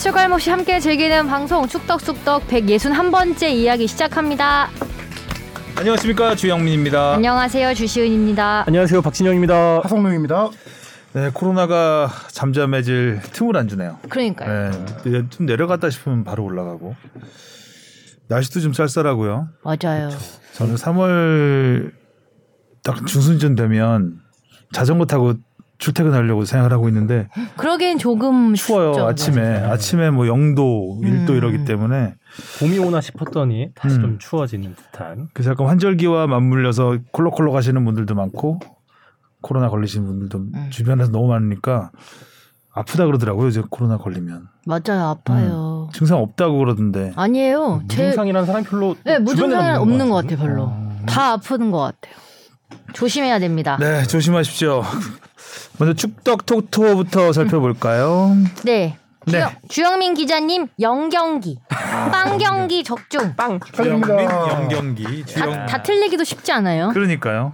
출발 없이 함께 즐기는 방송 축덕숙덕 161번째 이야기 시작합니다. 안녕하십니까 주영민입니다. 안녕하세요 주시은입니다. 안녕하세요 박진영입니다. 하성룡입니다. 네, 코로나가 잠잠해질 틈을 안 주네요. 그러니까요. 네, 좀 내려갔다 싶으면 바로 올라가고 날씨도 좀 쌀쌀하고요. 맞아요. 저는 3월 딱 중순쯤 되면 자전거 타고 출퇴근하려고 생각을 하고 있는데 그러기엔 조금 추워요. 춥죠. 아침에 아침에 뭐 0도, 1도 음. 이러기 때문에 봄이 오나 싶었더니 다시 음. 좀 추워지는 듯한. 그래서 약간 환절기와 맞물려서 콜록콜록 하시는 분들도 많고 코로나 걸리신 분들도 음. 주변에서 너무 많으니까 아프다 그러더라고요. 이제 코로나 걸리면 맞아요. 아파요. 증상 없다고 그러던데 아니에요. 제 무증상이라는 사람 별로 네, 무증상은 없는 것? 같아요. 별로. 어. 다 아프는 것 같아요. 조심해야 됩니다. 네, 조심하십시오. 먼저 축덕 톡투어부터 살펴볼까요? 네. 네. 주영, 주영 민 기자님 영경기, 빵경기 적중. 빵. 축하드립니다. 영경기, 다, 주영. 다 틀리기도 쉽지 않아요. 그러니까요.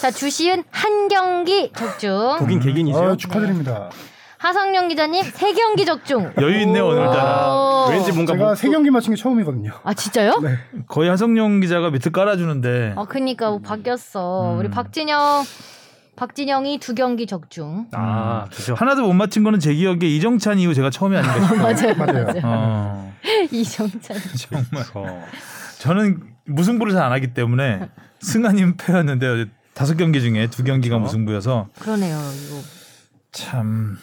자 주시은 한경기 적중. 독인 개긴이죠. 아, 축하드립니다. 하성룡 기자님 세 경기 적중. 여유 있네 오늘따라. 오. 왠지 뭔가 제가 뭐- 세 경기 맞힌 게 처음이거든요. 아 진짜요? 네. 거의 하성룡 기자가 밑에 깔아주는데 아 그니까 뭐 바뀌었어. 음. 우리 박진영 박진영이 두 경기 적중. 아 그죠. 하나도 못 맞힌 거는 제 기억에 이정찬 이후 제가 처음이 아닌가 싶어요. 맞아요, 맞아요. 맞아요. 어, 이정찬. 정말. 어. 저는 무승부를 잘 안 하기 때문에 승아님 패였는데 다섯 경기 중에 두 경기가 그렇죠. 무승부여서 그러네요. 이거. 참.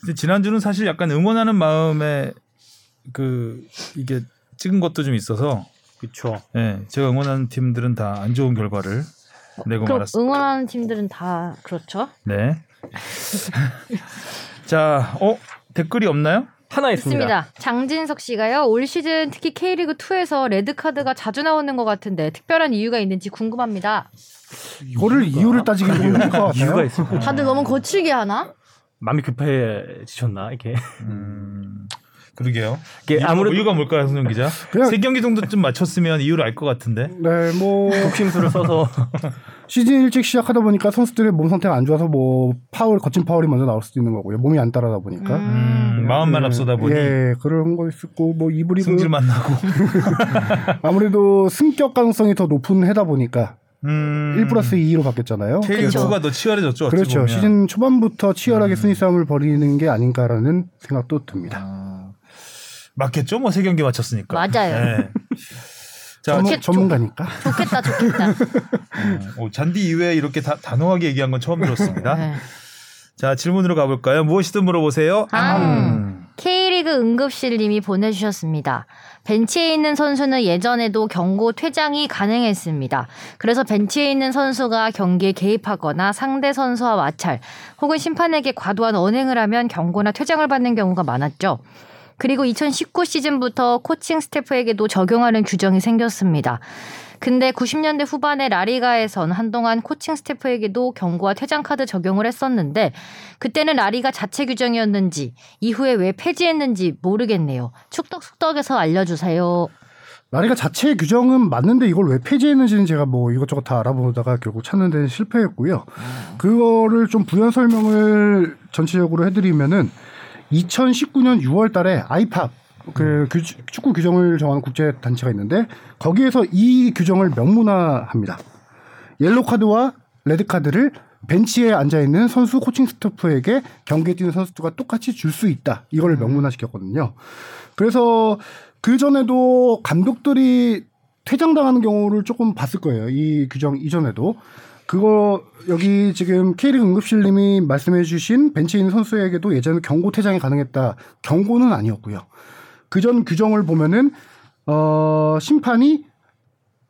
근데 지난주는 사실 약간 응원하는 마음에 그 이게 찍은 것도 좀 있어서 그렇죠. 예, 제가 응원하는 팀들은 다 안 좋은 결과를 내고 그럼 말았습니다. 응원하는 팀들은 다 그렇죠? 네. 자, 어 댓글이 없나요? 하나 있습니다. 있습니다. 장진석 씨가요. 올 시즌 특히 K리그 2에서 레드 카드가 자주 나오는 것 같은데 특별한 이유가 있는지 궁금합니다. 이거를 이유를 따지기 좀 힘들 것 같아요. 이유가 있을까? 다들 너무 거칠게 하나? 마음이 급해지셨나 이렇게. 음, 그러게요. 아무래도 이유가 뭘까요, 손정 기자? 그냥- 세 경기 정도 좀 맞췄으면 이유를 알 것 같은데. 네, 뭐 독심술을 써서 시즌 일찍 시작하다 보니까 선수들의 몸 상태가 안 좋아서 뭐 파울 거친 파울이 먼저 나올 수도 있는 거고요. 몸이 안 따라다 보니까. 음, 마음만 예, 앞서다 보니 예, 그런 거 있었고 뭐 이브리그 승질만 나고. 아무래도 승격 가능성이 더 높은 해다 보니까 음, 1 플러스 2로 바뀌었잖아요. K리그 그렇죠. 2가 더 치열해졌죠. 그렇죠. 보면. 시즌 초반부터 음. 치열하게 순위 싸움을 벌이는 게 아닌가라는 생각도 듭니다. 아, 맞겠죠, 뭐 세 경기 맞췄으니까. 맞아요. 예. 자, 전문, 좋겠- 전문가니까. 좋겠다, 좋겠다. 어, 잔디 이외에 이렇게 다, 단호하게 얘기한 건 처음 들었습니다. 네. 자, 질문으로 가볼까요? 무엇이든 물어보세요. 아. K리그 응급실님이 보내주셨습니다. 벤치에 있는 선수는 예전에도 경고 퇴장이 가능했습니다. 그래서 벤치에 있는 선수가 경기에 개입하거나 상대 선수와 마찰 혹은 심판에게 과도한 언행을 하면 경고나 퇴장을 받는 경우가 많았죠. 그리고 2019 시즌부터 코칭 스태프에게도 적용하는 규정이 생겼습니다. 근데 90년대 후반에 라리가에선 한동안 코칭 스태프에게도 경고와 퇴장 카드 적용을 했었는데 그때는 라리가 자체 규정이었는지 이후에 왜 폐지했는지 모르겠네요. 축덕숙덕에서 알려주세요. 라리가 자체 규정은 맞는데 이걸 왜 폐지했는지는 제가 뭐 이것저것 다 알아보다가 결국 찾는 데 실패했고요. 그거를 좀 부연 설명을 전체적으로 해드리면은 2019년 6월 달에 IFAB 그 규- 축구 규정을 정하는 국제 단체가 있는데 거기에서 이 규정을 명문화합니다. 옐로 카드와 레드 카드를 벤치에 앉아 있는 선수 코칭 스태프에게 경기에 뛰는 선수들과 똑같이 줄 수 있다. 이걸 명문화시켰거든요. 그래서 그 전에도 감독들이 퇴장당하는 경우를 조금 봤을 거예요. 이 규정 이전에도. 그거 여기 지금 K리그 응급실님이 말씀해주신 벤치에 있는 선수에게도 예전에 경고 퇴장이 가능했다. 경고는 아니었고요. 그 전 규정을 보면은 어 심판이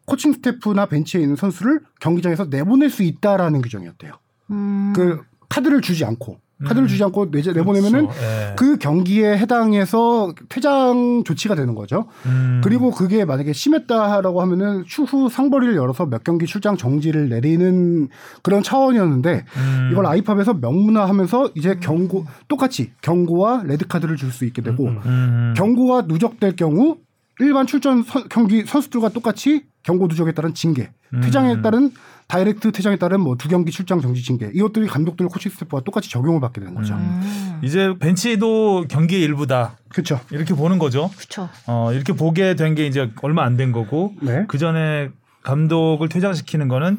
코칭 스태프나 벤치에 있는 선수를 경기장에서 내보낼 수 있다라는 규정이었대요. 음, 그 카드를 주지 않고 카드를 음. 주지 않고 내재 내보내면은 그렇죠. 예. 그 경기에 해당해서 퇴장 조치가 되는 거죠. 음. 그리고 그게 만약에 심했다라고 하면은 추후 상벌위를 열어서 몇 경기 출장 정지를 내리는 그런 차원이었는데 음. 이걸 아이팝에서 명문화하면서 이제 경고 똑같이 경고와 레드 카드를 줄 수 있게 되고 음, 음. 경고가 누적될 경우 일반 출전 선, 경기 선수들과 똑같이 경고 누적에 따른 징계, 음. 퇴장에 따른 direct 퇴장에 따른 뭐 두 경기 출장 정지 징계 이것들이 감독들 코칭 스태프가 똑같이 적용을 받게 되는 거죠. 음. 이제 벤치도 경기의 일부다 그렇죠. 이렇게 보는 거죠. 그렇죠. 어, 이렇게 보게 된 게 이제 얼마 안 된 거고 네. 그 전에 감독을 퇴장시키는 거는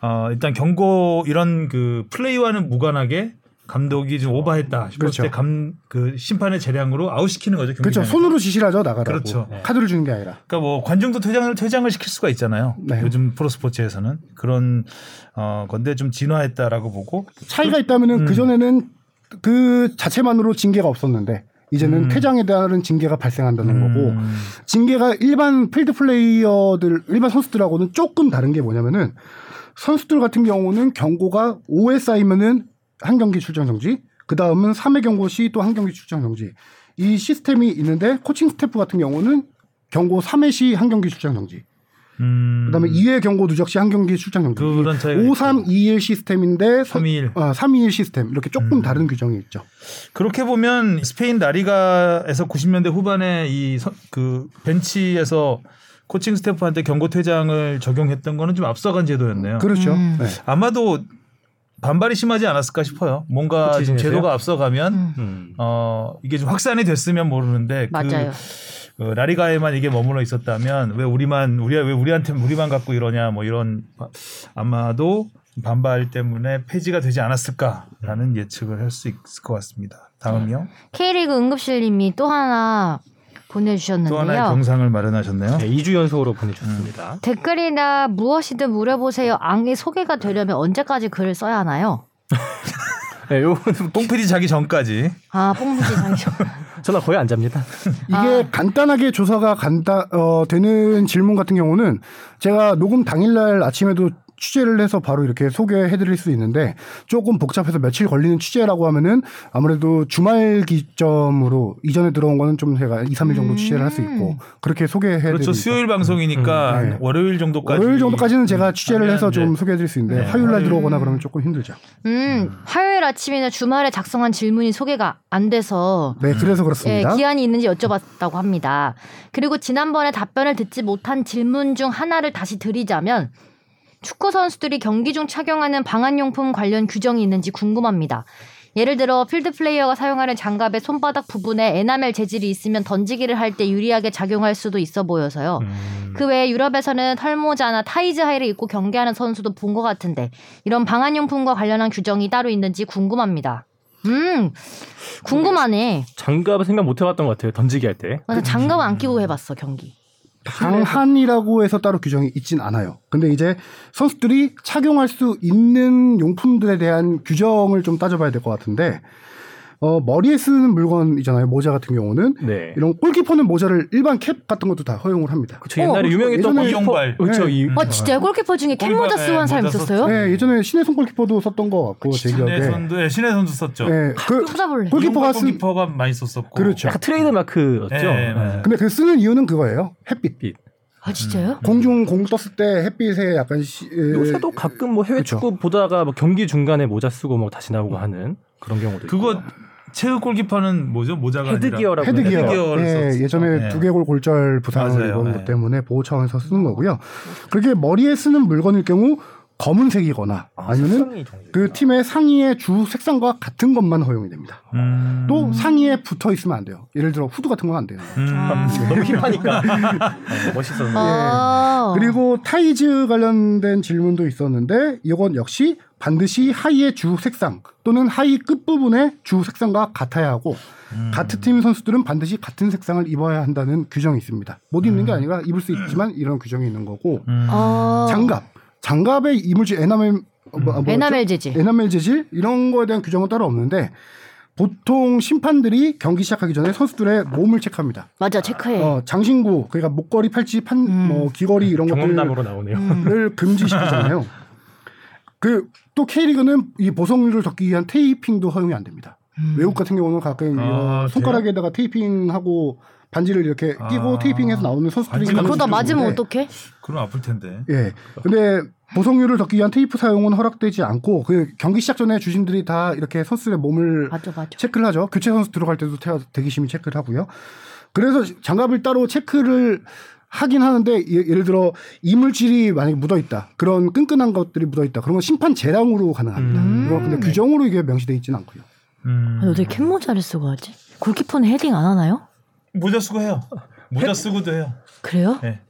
어, 일단 경고 이런 그 플레이와는 무관하게 감독이 좀 오버했다 싶을 그렇죠. 때감그 심판의 재량으로 아웃시키는 거죠. 그렇죠. 손으로 지시를 하죠 나가라고. 그렇죠. 카드를 주는 게 아니라. 그러니까 뭐 관중도 퇴장을 퇴장을 시킬 수가 있잖아요. 네. 요즘 프로스포츠에서는 그런 어 건데 좀 진화했다라고 보고 차이가 있다면은 음. 그 전에는 그 자체만으로 징계가 없었는데 이제는 음. 퇴장에 따른 징계가 발생한다는 거고 음. 징계가 일반 필드 플레이어들 일반 선수들하고는 조금 다른 게 뭐냐면은 선수들 같은 경우는 경고가 5회 쌓이면은 한 경기 출장 정지, 그 다음은 3회 경고 시 또 한 경기 출장 정지. 이 시스템이 있는데 코칭 스태프 같은 경우는 경고 3회 시 한 경기 출장 정지. 음. 그다음에 2회 경고 누적 시 한 경기 출장 정지. 그런 차이가 5, 3, 2, 1 시스템인데 3, 2, 1. 어, 3, 2, 1 시스템 이렇게 조금 음. 다른 규정이 있죠. 그렇게 보면 스페인 라리가에서 90년대 후반에 이 그 벤치에서 코칭 스태프한테 경고 퇴장을 적용했던 거는 좀 앞서간 제도였네요. 그렇죠. 음. 네. 아마도 반발이 심하지 않았을까 싶어요. 뭔가 좀 코치진에서요? 제도가 앞서가면 음. 음. 어 이게 좀 확산이 됐으면 모르는데 맞아요. 그 어, 라리가에만 이게 머물러 있었다면 왜 우리만 우리 왜 우리한테 우리만 갖고 이러냐 뭐 이런 바- 아마도 반발 때문에 폐지가 되지 않았을까라는 예측을 할 수 있을 것 같습니다. 다음이요. K리그 응급실님이 또 하나 보내주셨는데요. 경상을 마련하셨네요. 네, 2주 연속으로 보내주셨습니다. 댓글이나 무엇이든 물어보세요. 앙이 소개가 되려면 언제까지 글을 써야 하나요? 네, 요거는 뽕필이 자기 전까지 아, 뽕무지 장시. 전화 거의 안 잡니다. 이게 아. 간단하게 조사가 간다 어, 되는 질문 같은 경우는 제가 녹음 당일날 아침에도 취재를 해서 바로 이렇게 소개해 드릴 수 있는데 조금 복잡해서 며칠 걸리는 취재라고 하면은 아무래도 주말 기점으로 이전에 들어온 거는 좀 제가 2, 3일 정도 취재를 할 수 있고 그렇게 소개해 드리고 그렇죠. 수요일 방송이니까 음, 네. 월요일 정도까지 월요일 정도까지는 제가 취재를 하면 해서 이제 좀 소개해 드릴 수 있는데 네. 화요일 날. 들어오거나 그러면 조금 힘들죠. 음, 화요일 아침이나 주말에 작성한 질문이 소개가 안 돼서 네, 그래서 예, 그렇습니다. 기한이 있는지 여쭤봤다고 합니다. 그리고 지난번에 답변을 듣지 못한 질문 중 하나를 다시 드리자면 축구 선수들이 경기 중 착용하는 방한용품 관련 규정이 있는지 궁금합니다. 예를 들어 필드 플레이어가 사용하는 장갑의 손바닥 부분에 에나멜 재질이 있으면 던지기를 할 때 유리하게 작용할 수도 있어 보여서요. 음. 그 외에 유럽에서는 털모자나 타이즈 하의를 입고 경기하는 선수도 본 것 같은데 이런 방한용품과 관련한 규정이 따로 있는지 궁금합니다. 음, 궁금하네. 장갑을 생각 못 해봤던 것 같아요. 던지기 할 때. 맞아, 장갑 안 끼고 해봤어 경기. 방한이라고 해서 따로 규정이 있진 않아요. 근데 이제 선수들이 착용할 수 있는 용품들에 대한 규정을 좀 따져봐야 될 것 같은데, 어, 머리에 쓰는 물건이잖아요. 모자 같은 경우는. 네. 이런 골키퍼는 모자를 일반 캡 같은 것도 다 허용을 합니다. 그쵸 옛날에 어, 유명했던 예전에- 이용발. 그렇죠. 네. 이아 진짜 골키퍼 중에 캡 모자 쓰고 한 사람 모자 있었어요? 네, 예전에 신의손 골키퍼도 썼던 것 같고, 제 기억에. 신의손도 예, 신의손도 썼죠. 네, 그, 찾아볼래. 골키퍼가 쓴, 골키퍼가 많이 썼었고. 그렇죠. 약간 트레이드 마크였죠. 네, 맞아요. 근데 그 쓰는 이유는 그거예요. 햇빛. 아 진짜요? 공중 공 떴을 때 햇빛에 약간 시, 에, 요새도 가끔 뭐 해외 그쵸. 축구 보다가 뭐 경기 중간에 모자 쓰고 뭐 다시 나오고 하는 그런 경우도 그거 있고. 체흐 골키퍼는 뭐죠? 모자가 헤드기어라고 헤드기어. 헤드기어를 예. 예전에 예. 두개골 골절 부상을 맞아요. 입은 예. 것 때문에 보호 차원에서 쓰는 거고요. 그게 머리에 쓰는 물건일 경우 검은색이거나 아 니면은 색상이 정해져 그. 팀의 상의의 주 색상과 같은 것만 허용이 됩니다. 음. 또 상의에 붙어 있으면 안 돼요. 예를 들어 후드 같은 건 안 돼요. 음. 너무 힙하니까 네, 멋있어서 아. 그리고 타이즈 관련된 질문도 있었는데 이건 역시 반드시 하의의 주 색상 또는 하의 끝부분의 주 색상과 같아야 하고 음. 같은 팀 선수들은 반드시 같은 색상을 입어야 한다는 규정이 있습니다. 못 입는 게 아니라 입을 수 있지만 이런 규정이 있는 거고 음. 어. 장갑 장갑의 이물질 에나멜 어, 뭐, 뭐였죠? 에나멜 재질. 에나멜 재질 이런 거에 대한 규정은 따로 없는데 보통 심판들이 경기 시작하기 전에 선수들의 몸을 체크합니다. 맞아 체크해. 어, 장신구 그러니까 목걸이, 팔찌, 판, 음. 뭐 귀걸이 이런 것들 경험담으로 나오네요. 음. 를 금지시키잖아요. 그 또 K리그는 이 보석률을 덮기 위한 테이핑도 허용이 안 됩니다. 음. 외국 같은 경우는 가끔 아, 어, 손가락에다가 테이핑하고 반지를 이렇게 끼고 아. 테이핑해서 나오는 선수들이 반지가 있는 그러다 맞으면 경우인데, 어떡해? 그럼 아플 텐데. 예. 근데 보석률을 덮기 위한 테이프 사용은 허락되지 않고 그 경기 시작 전에 주심들이 다 이렇게 선수의 몸을 맞아 맞아. 체크를 하죠. 교체 선수 들어갈 때도 태- 대기심이 체크를 하고요. 그래서 장갑을 따로 체크를 하긴 하는데 예- 예를 들어 이물질이 만약에 묻어 있다 그런 끈끈한 것들이 묻어 있다 그런 건 심판 재량으로 가능합니다. 음. 근데 규정으로 이게 명시돼 있지는 않고요. 음. 아니, 어떻게 캡 모자를 쓰고 하지? 골키퍼는 헤딩 안 하나요? 모자 쓰고 해요. 모자 쓰고도 해요. 그래요? 네.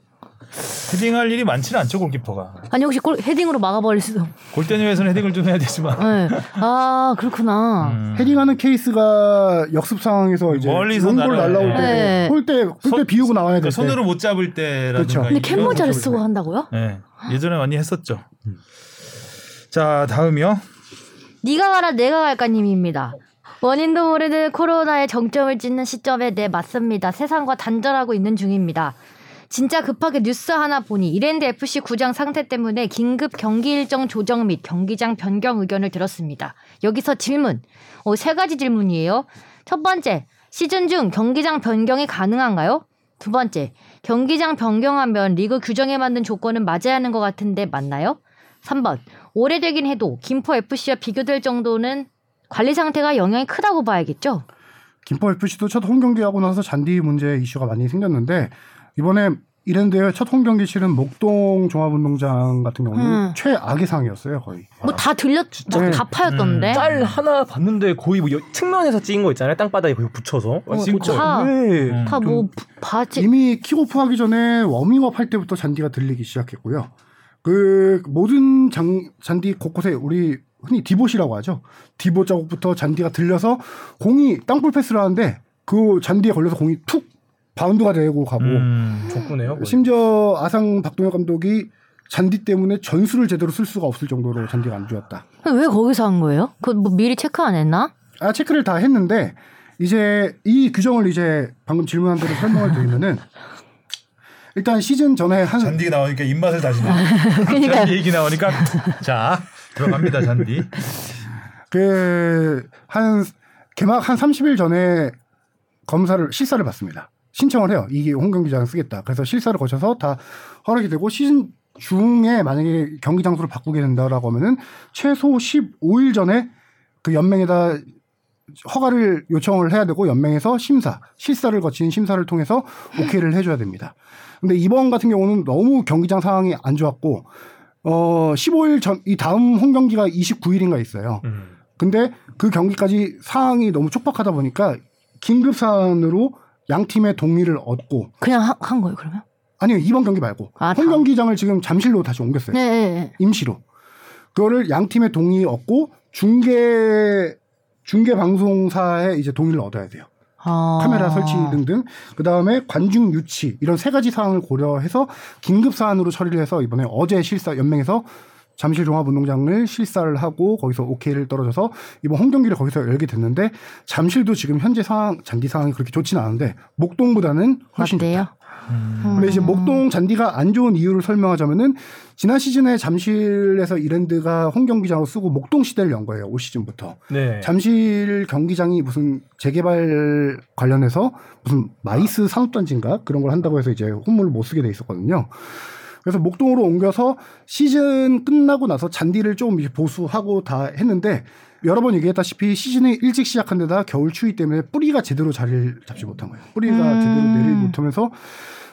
헤딩할 일이 많지는 않죠 골키퍼가. 아니 혹시 골, 헤딩으로 막아버릴 수도. 골대녀에서는 헤딩을 좀 해야 되지만 네. 아 그렇구나. 음. 헤딩하는 케이스가 역습 상황에서 이제 멀리서 날라올 때. 때, 네. 골대 골대 손- 비우고 나와야 그러니까 될 때. 손으로 못 잡을 때라든가 그렇죠. 근데 이런- 캡모자를 쓰고. 한다고요? 네. 예전에 많이 했었죠. 자 다음이요. 네가 가라 내가 갈까님입니다. 원인도 모르는 코로나의 정점을 찍는 시점에 네 맞습니다. 세상과 단절하고 있는 중입니다. 진짜 급하게 뉴스 하나 보니 이랜드 FC 구장 상태 때문에 긴급 경기 일정 조정 및 경기장 변경 의견을 들었습니다. 여기서 질문. 어, 세 가지 질문이에요. 첫 번째, 시즌 중 경기장 변경이 가능한가요? 두 번째, 경기장 변경하면 리그 규정에 맞는 조건은 맞아야 하는 것 같은데 맞나요? 3번, 오래되긴 해도 김포 FC와 비교될 정도는 관리 상태가 영향이 크다고 봐야겠죠? 김포 FC도 첫 홈 경기하고 나서 잔디 문제 이슈가 많이 생겼는데 이번에 이랜드의 첫 홈경기 치른 목동 종합운동장 같은 경우는 음. 최악의 상이었어요 거의. 뭐 다 들렸, 네. 다 파였던데. 짤 하나 봤는데 거의 뭐 여- 측면에서 찍은 거 있잖아요. 땅바닥에 거의 붙여서. 어, 진짜. 다- 네. 음. 다뭐 바지 이미 킥오프 하기 전에 워밍업 할 때부터 잔디가 들리기 시작했고요. 그 모든 장, 잔디 곳곳에 우리 흔히 divot이라고 하죠. divot 자국부터 잔디가 들려서 공이 땅볼 패스를 하는데 그 잔디에 걸려서 공이 툭 바운드가 되고 가고 음. 족구네요. 거의. 심지어 아산 박동혁 감독이 잔디 때문에 전술을 제대로 쓸 수가 없을 정도로 잔디가 안 좋았다. 왜 거기서 한 거예요? 그 뭐 미리 체크 안 했나? 아 체크를 다 했는데 이제 이 규정을 이제 방금 질문한 대로 설명을 드리면은 일단 시즌 전에 한 잔디 나오니까 입맛을 다시네. 그러니까 잔디 얘기 나오니까 자 들어갑니다 잔디. 그 한 개막 한 30일 전에 검사를 실사를 받습니다. 신청을 해요. 이게 홈경기장 쓰겠다. 그래서 실사를 거쳐서 다 허락이 되고 시즌 중에 만약에 경기 장소를 바꾸게 된다라고 하면은 최소 15일 전에 그 연맹에다 허가를 요청을 해야 되고 연맹에서 심사, 실사를 거친 심사를 통해서 오케이를 해줘야 됩니다. 근데 이번 같은 경우는 너무 경기장 상황이 안 좋았고 어 15일 전 이 다음 홈 경기가 29일인가 있어요. 음. 근데 그 경기까지 상황이 너무 촉박하다 보니까 긴급 사안으로 양 팀의 동의를 얻고 그냥 하- 한 거예요 그러면? 아니요 이번 경기 말고 아, 홈 다. 경기장을 지금 잠실로 다시 옮겼어요. 네, 네, 네. 임시로 그거를 양 팀의 동의 얻고 중계 중계 방송사의 이제 동의를 얻어야 돼요. 아. 카메라 설치 등등 그 다음에 관중 유치 이런 세 가지 사항을 고려해서 긴급 사안으로 처리를 해서 이번에 어제 실사 연맹에서 잠실 종합운동장을 실사를 하고 거기서 오케이를 떨어져서 이번 홈 경기를 거기서 열게 됐는데 잠실도 지금 현재 상황 잔디 상황이 그렇게 좋지는 않은데 목동보다는 훨씬 어때요? 좋다. 근데 이제 목동 잔디가 안 좋은 이유를 설명하자면은 지난 시즌에 잠실에서 이랜드가 홈 경기장으로 쓰고 목동 시대를 연 거예요 올 시즌부터. 네. 잠실 경기장이 무슨 재개발 관련해서 무슨 MICE 산업단지인가 그런 걸 한다고 해서 이제 홈물을 못 쓰게 돼 있었거든요. 그래서 목동으로 옮겨서 시즌 끝나고 나서 잔디를 좀 보수하고 다 했는데 여러 번 얘기했다시피 시즌이 일찍 시작한 데다 겨울 추위 때문에 뿌리가 제대로 자리를 잡지 못한 거예요. 뿌리가 음. 제대로 내리지 못하면서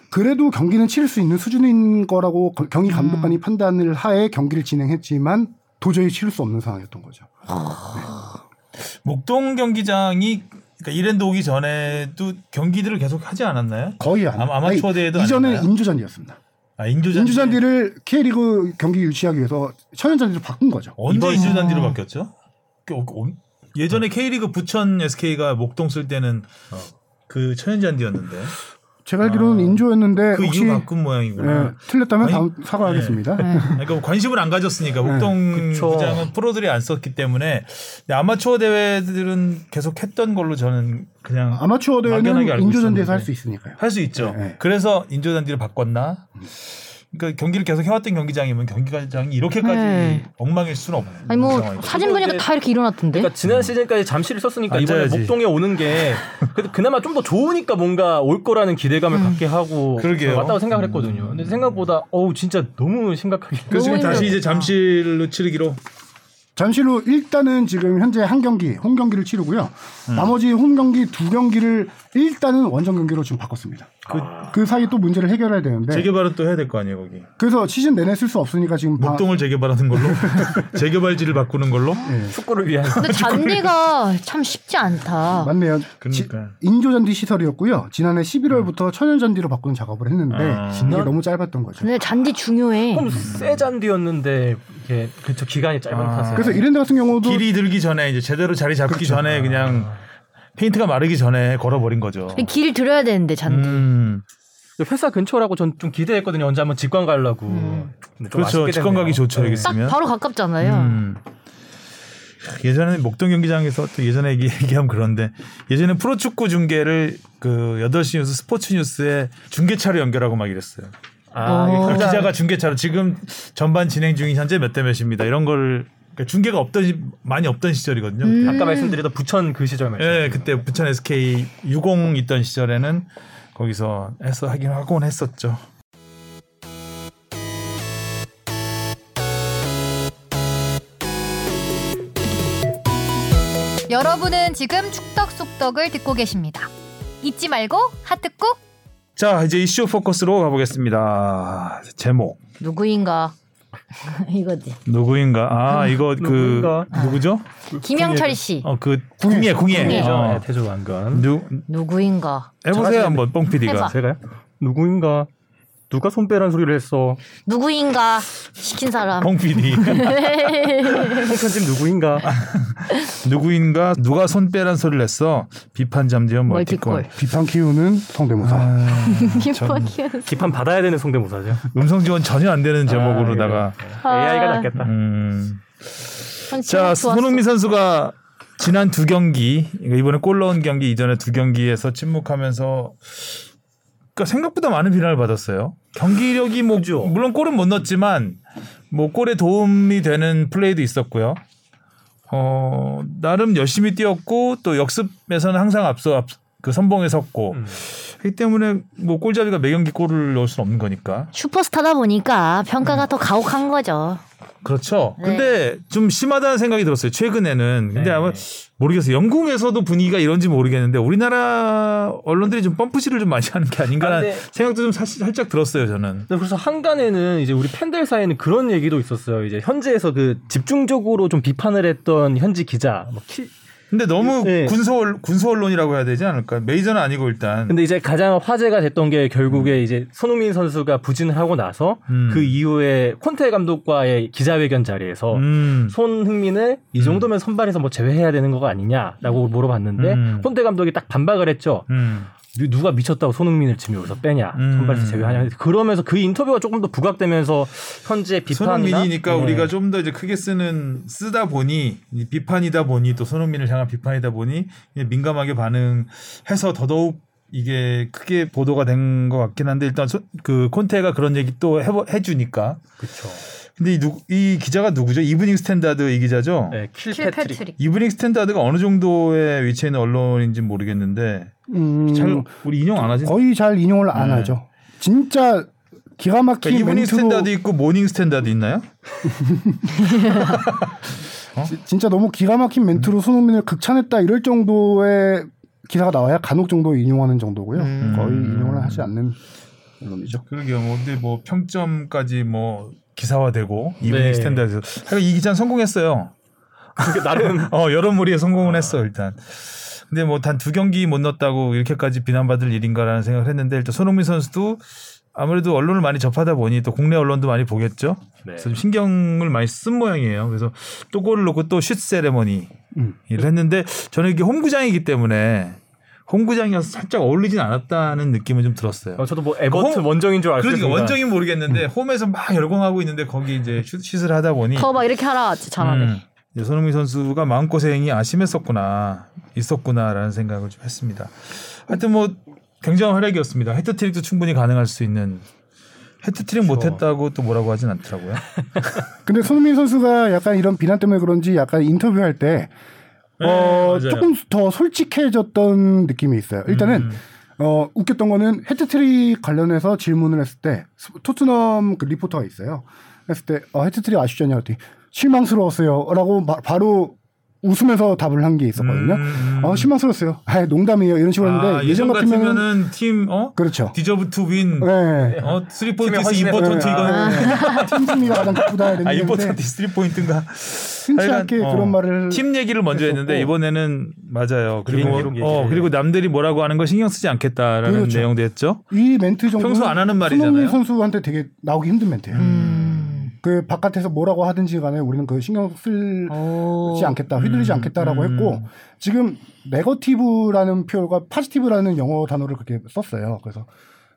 그래도 경기는 치를 수 있는 수준인 거라고 거- 경기 감독관이 판단을 하에 경기를 진행했지만 도저히 치를 수 없는 상황이었던 거죠. 목동 경기장이 그러니까 이랜드 오기 전에도 경기들을 계속 하지 않았나요? 거의 안. 아마- 아마추어 대회도 이전에 아닌가요? 인조잔디였습니다. 아 인조잔디. 인조잔디를 K리그 경기 유치하기 위해서 천연잔디로 바꾼 거죠. 언제 이번- 인조잔디로 바뀌었죠? 그, 어, 어, 예전에 K리그 부천 SK가 목동 쓸 때는 그 천연잔디였는데 제가 알기로는 아, 인조였는데 그 혹시 이후 바꾼 모양이구나. 예, 틀렸다면 아니, 다음 사과하겠습니다. 그러니까 관심을 안 가졌으니까 목동 그쵸. 구장은 프로들이 안 썼기 때문에 아마추어 대회들은 계속 했던 걸로 저는 그냥 아마추어 대회는 인조잔디에서 할. 수 있으니까요. 할 수 있죠. 네. 그래서 인조잔디를 바꿨나? 그러니까 경기를 계속 해왔던 경기장이면 경기장이 이렇게까지 네. 엉망일 수는 없는 아니 뭐. 사진 보니까 다 이렇게 일어났던데. 그러니까 지난 시즌까지 잠실을 썼으니까 이번에 앉아야지. 목동에 오는 게 그래도 그나마 좀 더 좋으니까 뭔가 올 거라는 기대감을 갖게 하고 그러게요. 왔다고 생각을 했거든요. 근데 생각보다 어우 진짜 너무 심각하게 그래서 지금 다시 이제. 잠실로 치르기로 잠실로 일단은 지금 현재 한 경기 홈 경기를 치르고요. 음. 나머지 홈 경기 두 경기를 일단은 원정 경기로 지금 바꿨습니다. 그 사이 또 문제를 해결해야 되는데 재개발은 또 해야 될 거 아니에요 거기. 그래서 시즌 내내 쓸 수 없으니까 지금 바- 목동을 재개발하는 걸로 재개발지를 바꾸는 걸로. 예, 축구를 위한 근데 잔디가 참 쉽지 않다. 맞네요. 그러니까. 인조 잔디 시설이었고요. 지난해 11월부터 천연 잔디로 바꾸는 작업을 했는데 아. 이게 너무 짧았던 거죠. 근데 잔디 중요해. 조금 새 잔디였는데 이게 그쵸 기간이 짧은 아. 탓에 그래서 이랜드 같은 경우도 길이 들기 전에 이제 제대로 자리 잡기 그렇죠. 전에 그냥 페인트가 마르기 전에 걸어버린 거죠. 길 들여야 되는데 잔디. 음, 회사 근처라고 전 좀 기대했거든요. 언제 한번 직관 가려고. 음. 그렇죠. 직관. 가기 좋죠 여기 있으면. 바로 가깝잖아요. 음. 예전에 목동 경기장에서 또 예전에 얘기- 얘기하면 그런데 예전에 프로축구 중계를 그 8시 뉴스 스포츠 뉴스에 중계차로 연결하고 막 이랬어요. 아, 어. 기자가 중계차로 지금 전반 진행 중인 현재 몇 대 몇입니다. 이런 걸 그러니까 중계가 없던 시- 많이 없던 시절이거든요. 음. 아까 말씀드렸던 부천 그 시절 말씀. 예, 그때 부천 SK 60 있던 시절에는 거기서 해서 하긴 하곤 했었죠. 여러분은 지금 축덕 속덕을 듣고 계십니다. 잊지 말고 하트 꾹. 자, 이제 이슈 포커스로 가보겠습니다. 제목 누구인가? 이거지. 누구인가? 아, 이거 그 누구인가? 누구죠? 김영철 씨. 어, 그 궁예, 궁예. 궁예. 어. 네, 태조 왕건. 누 누구인가? 해보세요 한번 뽕 PD가. 해봐. 제가요? 누구인가? 누가 손빼란 소리를 했어? 누구인가? 시킨 사람. 뽕 PD 홍편집 누구인가? 누구인가? 누가 손 빼란 소리를 했어? 비판 잠재현 멀티콜. 멀티콜. 비판 키우는 성대모사. 아, 전 비판 받아야 되는 성대모사죠. 음성 지원 전혀 안 되는 제목으로다가 AI가 낫겠다. 음. 전 자. 손흥민 선수가 지난 두 경기, 이번에 골 넣은 경기 이전에 두 경기에서 침묵하면서 그러니까 생각보다 많은 비난을 받았어요. 경기력이 뭐 물론 골은 못 넣었지만 뭐 골에 도움이 되는 플레이도 있었고요. 어, 나름 열심히 뛰었고 또 역습에서는 항상 앞서 앞, 그 선봉에 섰고 음. 그렇기 때문에 뭐 골잡이가 매 경기 골을 넣을 수는 없는 거니까. 슈퍼스타다 보니까 평가가 더 가혹한 거죠. 그렇죠. 네. 근데 좀 심하다는 생각이 들었어요. 최근에는. 근데 네. 아마 모르겠어요. 영국에서도 분위기가 이런지 모르겠는데 우리나라 언론들이 좀 펌프질을 좀 많이 하는 게 아닌가라는 아, 네. 생각도 좀 사실 살짝 들었어요. 저는. 네, 그래서 한간에는 이제 우리 팬들 사이에는 그런 얘기도 있었어요. 이제 현지에서 그 집중적으로 좀 비판을 했던 현지 기자. 뭐 키- 근데 너무 네. 군소 언- 군소 언론이라고 해야 되지 않을까? 메이저는 아니고 일단. 근데 이제 가장 화제가 됐던 게 결국에 이제 손흥민 선수가 부진을 하고 나서 음. 그 이후에 콘테 감독과의 기자회견 자리에서 음. 손흥민을 이 정도면 선발에서 뭐 제외해야 되는 거가 아니냐라고 물어봤는데 음. 콘테 감독이 딱 반박을 했죠. 음. 누- 누가 미쳤다고 손흥민을 지금 여기서 빼냐 음. 선발에서 제외하냐 그러면서 그 인터뷰가 조금 더 부각되면서 현재 비판이나 손흥민이니까 네. 우리가 좀 더 이제 크게 쓰는 쓰다 보니 이 비판이다 보니 또 손흥민을 향한 비판이다 보니 민감하게 반응해서 더더욱 이게 크게 보도가 된 것 같긴 한데 일단 소- 그 콘테가 그런 얘기 또 해보, 해주니까 그렇죠. 근데 이, 누, 이 기자가 누구죠? 이브닝 스탠다드 이 기자죠? 네, 킬킬 패트릭. 패트릭. 이브닝 스탠다드가 어느 정도의 위치에 있는 언론인지 모르겠는데 음, 잘 우리 인용 안 하지? 거의 잘 인용을 안 네. 하죠. 진짜 기가 막힌 그러니까 이브닝 스탠다드 있고 모닝 스탠다드 있나요? 지- 진짜 너무 기가 막힌 멘트로 손흥민을 극찬했다 이럴 정도의 기사가 나와야 간혹 정도 인용하는 정도고요. 음. 거의 인용을 하지 않는 언론이죠. 그러게요. 뭐 근데 뭐 평점까지 뭐 기사화되고 이브닝 네. 스탠다드에서 하여간 이 기자는 성공했어요. 그게 나름 어 여러모리에 성공은 했어 일단. 근데 뭐 단 두 경기 못 넣었다고 이렇게까지 비난받을 일인가라는 생각을 했는데 일단 손흥민 선수도 아무래도 언론을 많이 접하다 보니 또 국내 언론도 많이 보겠죠. 네. 그래서 좀 신경을 많이 쓴 모양이에요. 그래서 또 골을 넣고 또 슛 세레머니 음. 를 했는데 저는 이게 홈구장이기 때문에 홈구장이어서 살짝 어울리진 않았다는 느낌은 좀 들었어요. 어, 저도 뭐 에버튼 홈- 원정인 줄 알았어요. 그러니까. 원정인 모르겠는데 홈에서 막 열광하고 있는데 거기 이제 슛, 슛을 하다 보니 더 막 이렇게 하라 잘하네. 음, 손흥민 선수가 마음고생이 아심했었구나 있었구나라는 생각을 좀 했습니다. 하여튼 뭐 굉장한 활약이었습니다. 해트트릭도 충분히 가능할 수 있는 해트트릭 못했다고 또 뭐라고 하진 않더라고요. 근데 손흥민 선수가 약간 이런 비난 때문에 그런지 약간 인터뷰할 때 어, 네, 맞아요. 조금 더 솔직해졌던 느낌이 있어요. 일단은 음. 어, 웃겼던 거는 해트트릭 관련해서 질문을 했을 때 토트넘 그 리포터가 있어요. 했을 때 어, 해트트릭 아시죠? 냐 그랬더니 실망스러웠어요. 라고 바, 로 웃으면서 답을 한 게 있었거든요. 음. 어, 실망스러웠어요. 아, 농담이에요. 이런 식으로 했는데 아, 예전 같으면 같으면은 팀 어? 그렇죠. deserve to win. 네. 어, 3 point important 네. 이거. 아, 팀 승리가 가장 기쁘다 이런 아, important 3 point인가? 흔치 않게 그런 말을 팀 얘기를 먼저 했는데. 이번에는 맞아요. 그리고 어. 그리고 남들이 뭐라고 하는 거 신경 쓰지 않겠다라는 그렇죠. 내용도 했죠. 이 멘트 정도 평소 안 하는 말이잖아요. 손흥민 선수한테 되게 나오기 힘든 멘트예요. 음. 그 바깥에서 뭐라고 하든지 간에 우리는 그 신경 쓰지 오. 않겠다, 휘둘리지 음, 않겠다라고 음. 했고 지금 negative라는 표현과 positive라는 영어 단어를 그렇게 썼어요. 그래서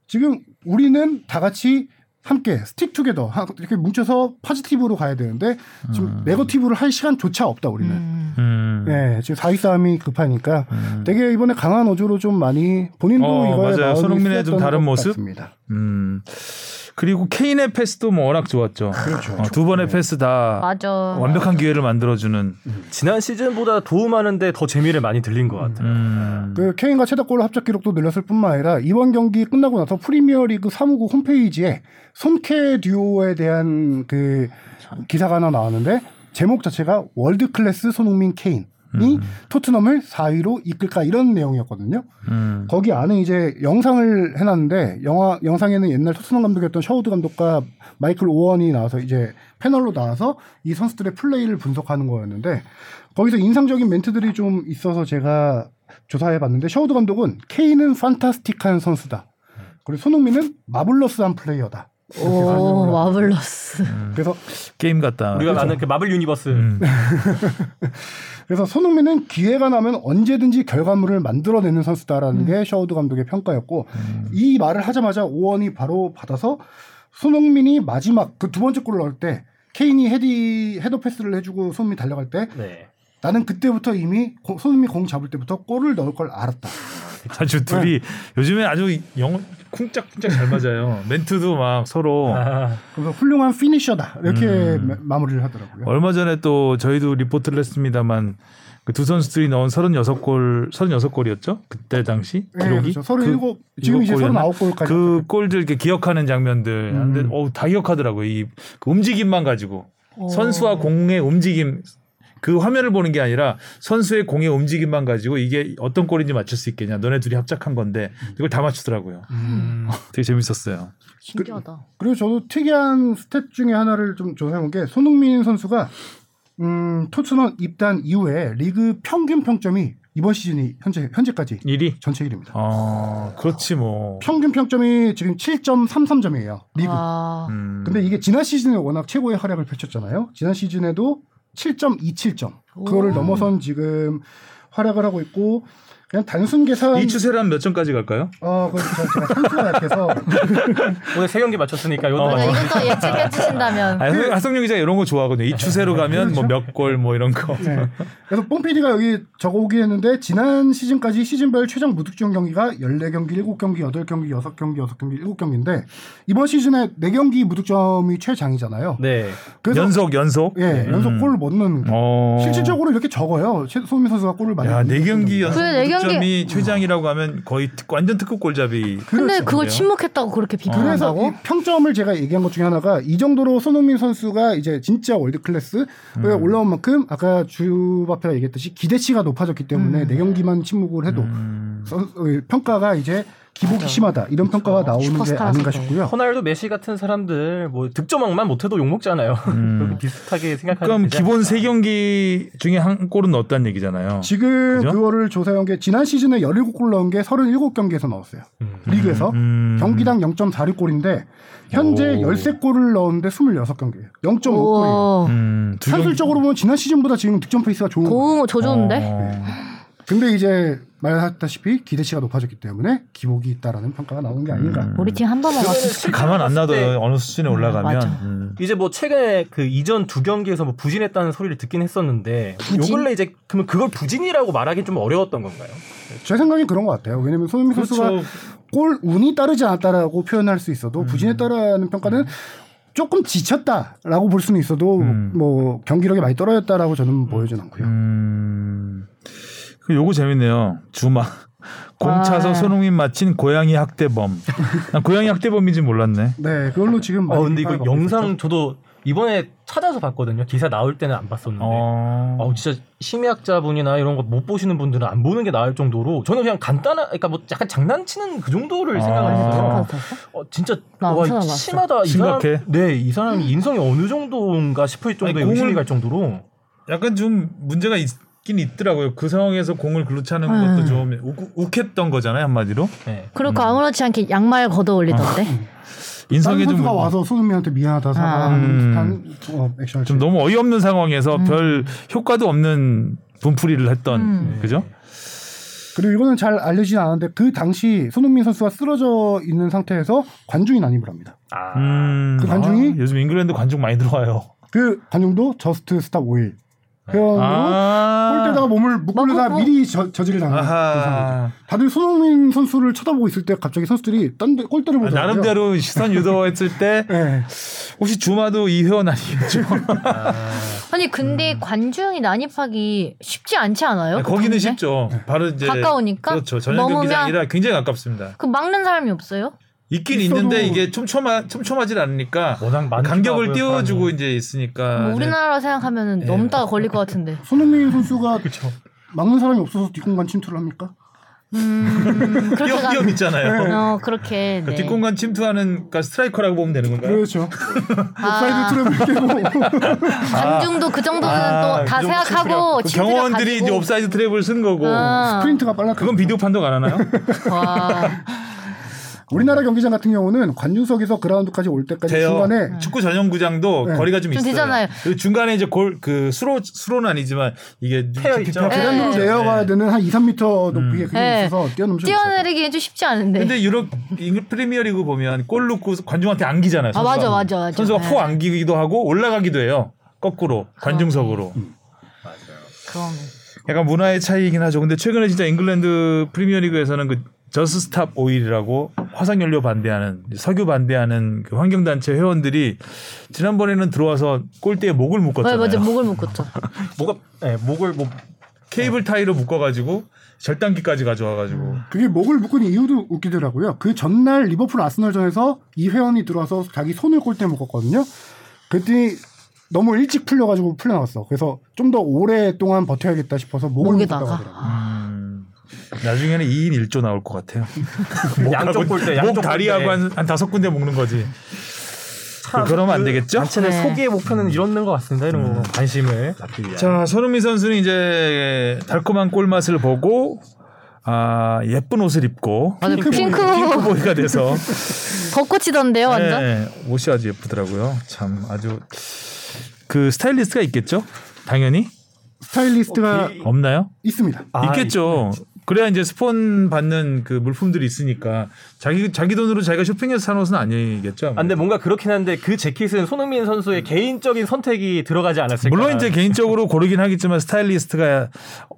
지금 우리는 다 같이 함께 stick together 하- 이렇게 뭉쳐서 positive로 가야 되는데 지금 negative를 할 시간조차 없다 우리는. 음. 음. 네, 지금 4위 싸움이 급하니까 되게 이번에 강한 어조로 좀 많이 본인도 어, 이거에 맞아요. 손흥민의 좀 다른 것 모습? 같습니다. 음. 그리고 케인의 패스도 뭐 워낙 좋았죠. 그렇죠. 어, 두 번의 패스 다 맞아. 완벽한 기회를 만들어주는. 지난 시즌보다 도움하는데 더 재미를 많이 들린 것 같아요. 음. 그 케인과 최다골 합작 기록도 늘렸을 뿐만 아니라 이번 경기 끝나고 나서 프리미어리그 사무국 홈페이지에 손케 듀오에 대한 그 기사가 하나 나왔는데 제목 자체가 world class 손흥민 케인 이 토트넘을 4위로 이끌까 이런 내용이었거든요. 음. 거기 안에 이제 영상을 해놨는데 영화 영상에는 옛날 토트넘 감독이었던 셔우드 감독과 마이클 오원이 나와서 이제 패널로 나와서 이 선수들의 플레이를 분석하는 거였는데 거기서 인상적인 멘트들이 좀 있어서 제가 조사해봤는데 셔우드 감독은 케인은 fantastic한 선수다. 그리고 손흥민은 marvelous한 플레이어다. 오. marvelous. 그래서 게임 같다. 우리가 아는 그 마블 유니버스 음. 그래서 손흥민은 기회가 나면 언제든지 결과물을 만들어내는 선수다라는 게 샤우드 감독의 평가였고 이 말을 하자마자 오언이 바로 받아서 손흥민이 마지막 그 두 번째 골을 넣을 때 케인이 헤디 헤더 패스를 해주고 손흥민이 달려갈 때 네. 나는 그때부터 이미 고- 손흥민이 공 잡을 때부터 골을 넣을 걸 알았다. 아주 둘이 요즘에 아주 영 쿵짝쿵짝 잘 맞아요. 멘트도 막 서로. 아, 그래서 훌륭한 피니셔다 이렇게 음. 마- 마무리를 하더라고요. 얼마 전에 또 저희도 리포트를 했습니다만 그 두 선수들이 넣은 36골 36골이었죠? 그때 당시 네, 기록이 그렇죠. 37 지금 이제 골이었나? 39골까지 그 골들 이렇게 기억하는 장면들. 음. 근데 어우, 다 기억하더라고요. 이 그 움직임만 가지고 선수와 공의 움직임 그 화면을 보는 게 아니라 선수의 공의 움직임만 가지고 이게 어떤 골인지 맞출 수 있겠냐. 너네 둘이 합작한 건데 이걸 다 맞추더라고요. 되게 재밌었어요. 신기하다. 그 리고 저도 특이한 스탯 중에 하나를 좀 조사해본 게 손흥민 선수가 음, 토트넘 입단 이후에 리그 평균 평점이 이번 시즌이 현재 현재까지 1위. 전체 1위입니다. 아, 그렇지 뭐. 평균 평점이 지금 7.33점이에요. 리그. 아, 음. 근데 이게 지난 시즌에 워낙 최고의 활약을 펼쳤잖아요. 지난 시즌에도 7.27점. 그거를 오. 넘어선 지금 활약을 하고 있고 그냥 단순 계산 이 추세라면 몇 점까지 갈까요? 어, 그 제가 산수가 약해서 오늘 세 경기 맞췄으니까 이것도 어, 이것도 예측해 주신다면. 아, 하성룡 기자 이런 거 좋아하거든요. 이 추세로 가면 뭐 몇 골 뭐 이런 거. 네. 그래서 뽕PD가 여기 적어오기 했는데 지난 시즌까지 시즌별 최장 무득점 경기가 14경기, 7경기, 8경기, 6경기, 6경기, 7경기인데 이번 시즌에 4경기 무득점이 최장이잖아요. 네. 그래서 연속 연속. 예, 연속 음. 골을 못 넣는 어. 실질적으로 이렇게 적어요. 최- 손흥민 선수가 골을 많이 야, 못네 넣는 경기 경기가. 연속 그래, 네 경기- 득점이 최장이라고 하면 거의 특- 완전 특급 골잡이. 근데 그렇죠. 그걸? 침묵했다고 그렇게 비판한다고? 이 평점을 제가 얘기한 것 중에 하나가 이 정도로 손흥민 선수가 이제 진짜 월드 클래스에 음. 올라온 만큼 아까 주바페가 얘기했듯이 기대치가 높아졌기 때문에 네 경기만 침묵을 해도 음. 선- 어, 평가가 이제 기복이 맞아. 심하다 이런 평가가 나오는 게 아닌가. 싶고요. 호날두, 메시 같은 사람들 뭐 득점왕만 못해도 욕 먹잖아요. 음. 그렇게 비슷하게 생각하는. 그럼 기본 세 경기 중에 한 골은 넣었다는 얘기잖아요. 지금 그죠? 그거를 조사한 게 지난 시즌에 17골 넣은 게 37경기에서 넣었어요. 리그에서 음. 경기당 0.46골인데 현재 오. 13골을 넣었는데 26경기예요. 0.5골이에요. 오, 음, 산술적으로 보면 지난 시즌보다 지금 득점 페이스가 좋은. 고, 조조인데? 어. 근데 이제 말했다시피 기대치가 높아졌기 때문에 기복이 있다라는 평가가 나오는 게 아닌가. 음. 우리 팀 한 번만. 가만 안 놔둬요. 어느 수준에 올라가면. 맞아. 음. 이제 뭐 최근에 그 이전 두 경기에서 뭐 부진했다는 소리를 듣긴 했었는데 부진? 요 근래 이제 그러면 그걸 부진이라고 말하기 좀 어려웠던 건가요? 제 생각엔 그런 것 같아요. 왜냐면 손흥민 선수가 그렇죠. 골 운이 따르지 않았다라고 표현할 수 있어도 음. 부진했다라는 평가는 조금 지쳤다라고 볼 수는 있어도 음. 뭐 경기력이 많이 떨어졌다라고 저는 보여진 않고요. 음. 그 요거 재밌네요. 주마. 공 차서 아. 손흥민 맞힌 고양이 학대범. 난 고양이 학대범인지 몰랐네. 네, 그걸로 지금 어 근데 이거 영상. 저도 이번에 찾아서 봤거든요. 기사 나올 때는 안 봤었는데. 어. 어우 진짜 심리학자분이나 이런 거 못 보시는 분들은 안 보는 게 나을 정도로 저는 그냥 간단한 그러니까 뭐 약간 장난치는 그 정도를 아. 생각을 했어요. 봤었어? 어, 진짜 와. 심하다 이 심각해? 사람 네 이 사람이 인성이 어느 정도인가 싶을 정도의 의심이 갈 정도로 약간 좀 문제가 있 긴 있더라고요. 그 상황에서 공을 글로 차는 음. 것도 좀 욱, 욱했던 거잖아요 한마디로. 네. 그리고 아무렇지 않게 양말 걷어 올리던데. 인성이 다른 좀, 선수가 와서 손흥민한테 미안하다 사과하는 음. 듯한 어, 좀 너무 어이없는 상황에서 별 효과도 없는 분풀이를 했던 음. 그죠? 그리고 이거는 잘 알려지지 않았는데 그 당시 손흥민 선수가 쓰러져 있는 상태에서 관중이 난입을 합니다. 아, 음, 그 관중이? 아, 요즘 잉글랜드 관중 많이 들어와요. 그 관중도 Just Stop Oil 회원으로 아, 골대다가 몸을 묶으려다 미리 저, 저지를 당한 그런 상황이죠. 아하. 다들 손흥민 선수를 쳐다보고 있을 때 갑자기 선수들이 딴데 골대를 아, 보더라고요. 나름대로 시선 유도했을 때 네. 혹시 주마도 이 회원 아니겠죠? 아 니 근데 관중이 난입하기 쉽지 않지 않아요? 그 거기는 당시에? 쉽죠. 바로 이제 가까우니까? 그렇죠. 전용 경기장이라 굉장히 가깝습니다. 그 막는 사람이 없어요? 있긴 있는데 이게 촘촘하 촘촘하질 않으니까 워낙 간격을 띄워주고. 이제 있으니까 뭐 우리나라 생각하면은 네. 넘다가 걸릴 것 같은데. 손흥민 선수가 그렇죠. 막는 사람이 없어서 뒷공간 침투를 합니까? 음 위험, 가. 위험 있잖아요. 어 그렇게. 그 네. 뒷공간 침투하는 그러니까 스트라이커라고 보면 되는 건가요? 그렇죠. 아, 옵사이드 트랩을 깨고 관중도 그 정도는 아, 또다 그 정도 생각하고 그 경호원들이. 이제 옵사이드 트랩을 쓴 거고 아. 스프린트가 빨라. 그건 비디오 판독 안 하나요? 와. 우리나라 경기장 같은 경우는 관중석에서 그라운드까지 올 때까지 돼요. 중간에 축구 전용 구장도 네. 거리가 좀 좀 있어요. 되잖아요. 그리고 중간에 이제 골 그 수로 수로는 아니지만 이게 깊이 있죠. 펴- 계단으로 네. 내려가야 되는 한 2, 3m 높이의 그게 네. 있어서 뛰어넘을 수 있어요. 뛰어내리기 좀 쉽지 않은데. 근데 유럽 잉글 프리미어리그 보면 골 넣고 관중한테 안기잖아요. 아 선수가. 맞아 맞아 맞아. 선수가 네. 포 안기기도 하고 올라가기도 해요. 거꾸로 관중석으로. 그럼. 약간 문화의 차이이긴 하죠. 근데 최근에 진짜 잉글랜드 프리미어리그에서는 그 Just Stop Oil이라고 화석연료 반대하는 석유 반대하는 그 환경단체 회원들이 지난번에는 들어와서 골대에 목을 맞아 묶었잖아요. 맞아 목을 묶었죠. 뭐가 네, 목을 뭐 케이블 타이로 묶어가지고 절단기까지 가져와가지고 그게 목을 묶은 이유도 웃기더라고요. 그 전날 리버풀 아스널전에서 이 회원이 들어와서 자기 손을 골대에 묶었거든요. 그랬더니 너무 일찍 풀려가지고 풀려나갔어. 그래서 좀 더 오랫동안 버텨야겠다 싶어서 목을? 묶었다고 하더라고요. 음, 나중에는 2인 1조 나올 것 같아요. 양쪽 골대, 목 양쪽 다리하고. 한, 한 다섯 군데 묶는 거지. 그러면 안 되겠죠? 단체의 네. 소기의 목표는 이루는 것 같습니다. 이런 거 관심을. 자, 손흥민 선수는 이제 달콤한 꿀맛을 보고 아, 예쁜 옷을 입고 맞아 핑크 핑크 핑크 보이가 돼서 벚꽃이던데요 완전. 네, 옷이 아주 예쁘더라고요. 참 아주 그 스타일리스트가 있겠죠? 당연히 스타일리스트가 없나요? 있습니다. 아, 있겠죠. 그래야 이제 스폰 받는 그 물품들이 있으니까 자기 자기 돈으로 자기가 쇼핑해서 산 옷은 아니겠죠. 아, 근데 뭔가 그렇긴 한데 그 재킷은 손흥민 선수의 개인적인 선택이 들어가지 않았을까. 물론 이제 개인적으로 고르긴 하겠지만 스타일리스트가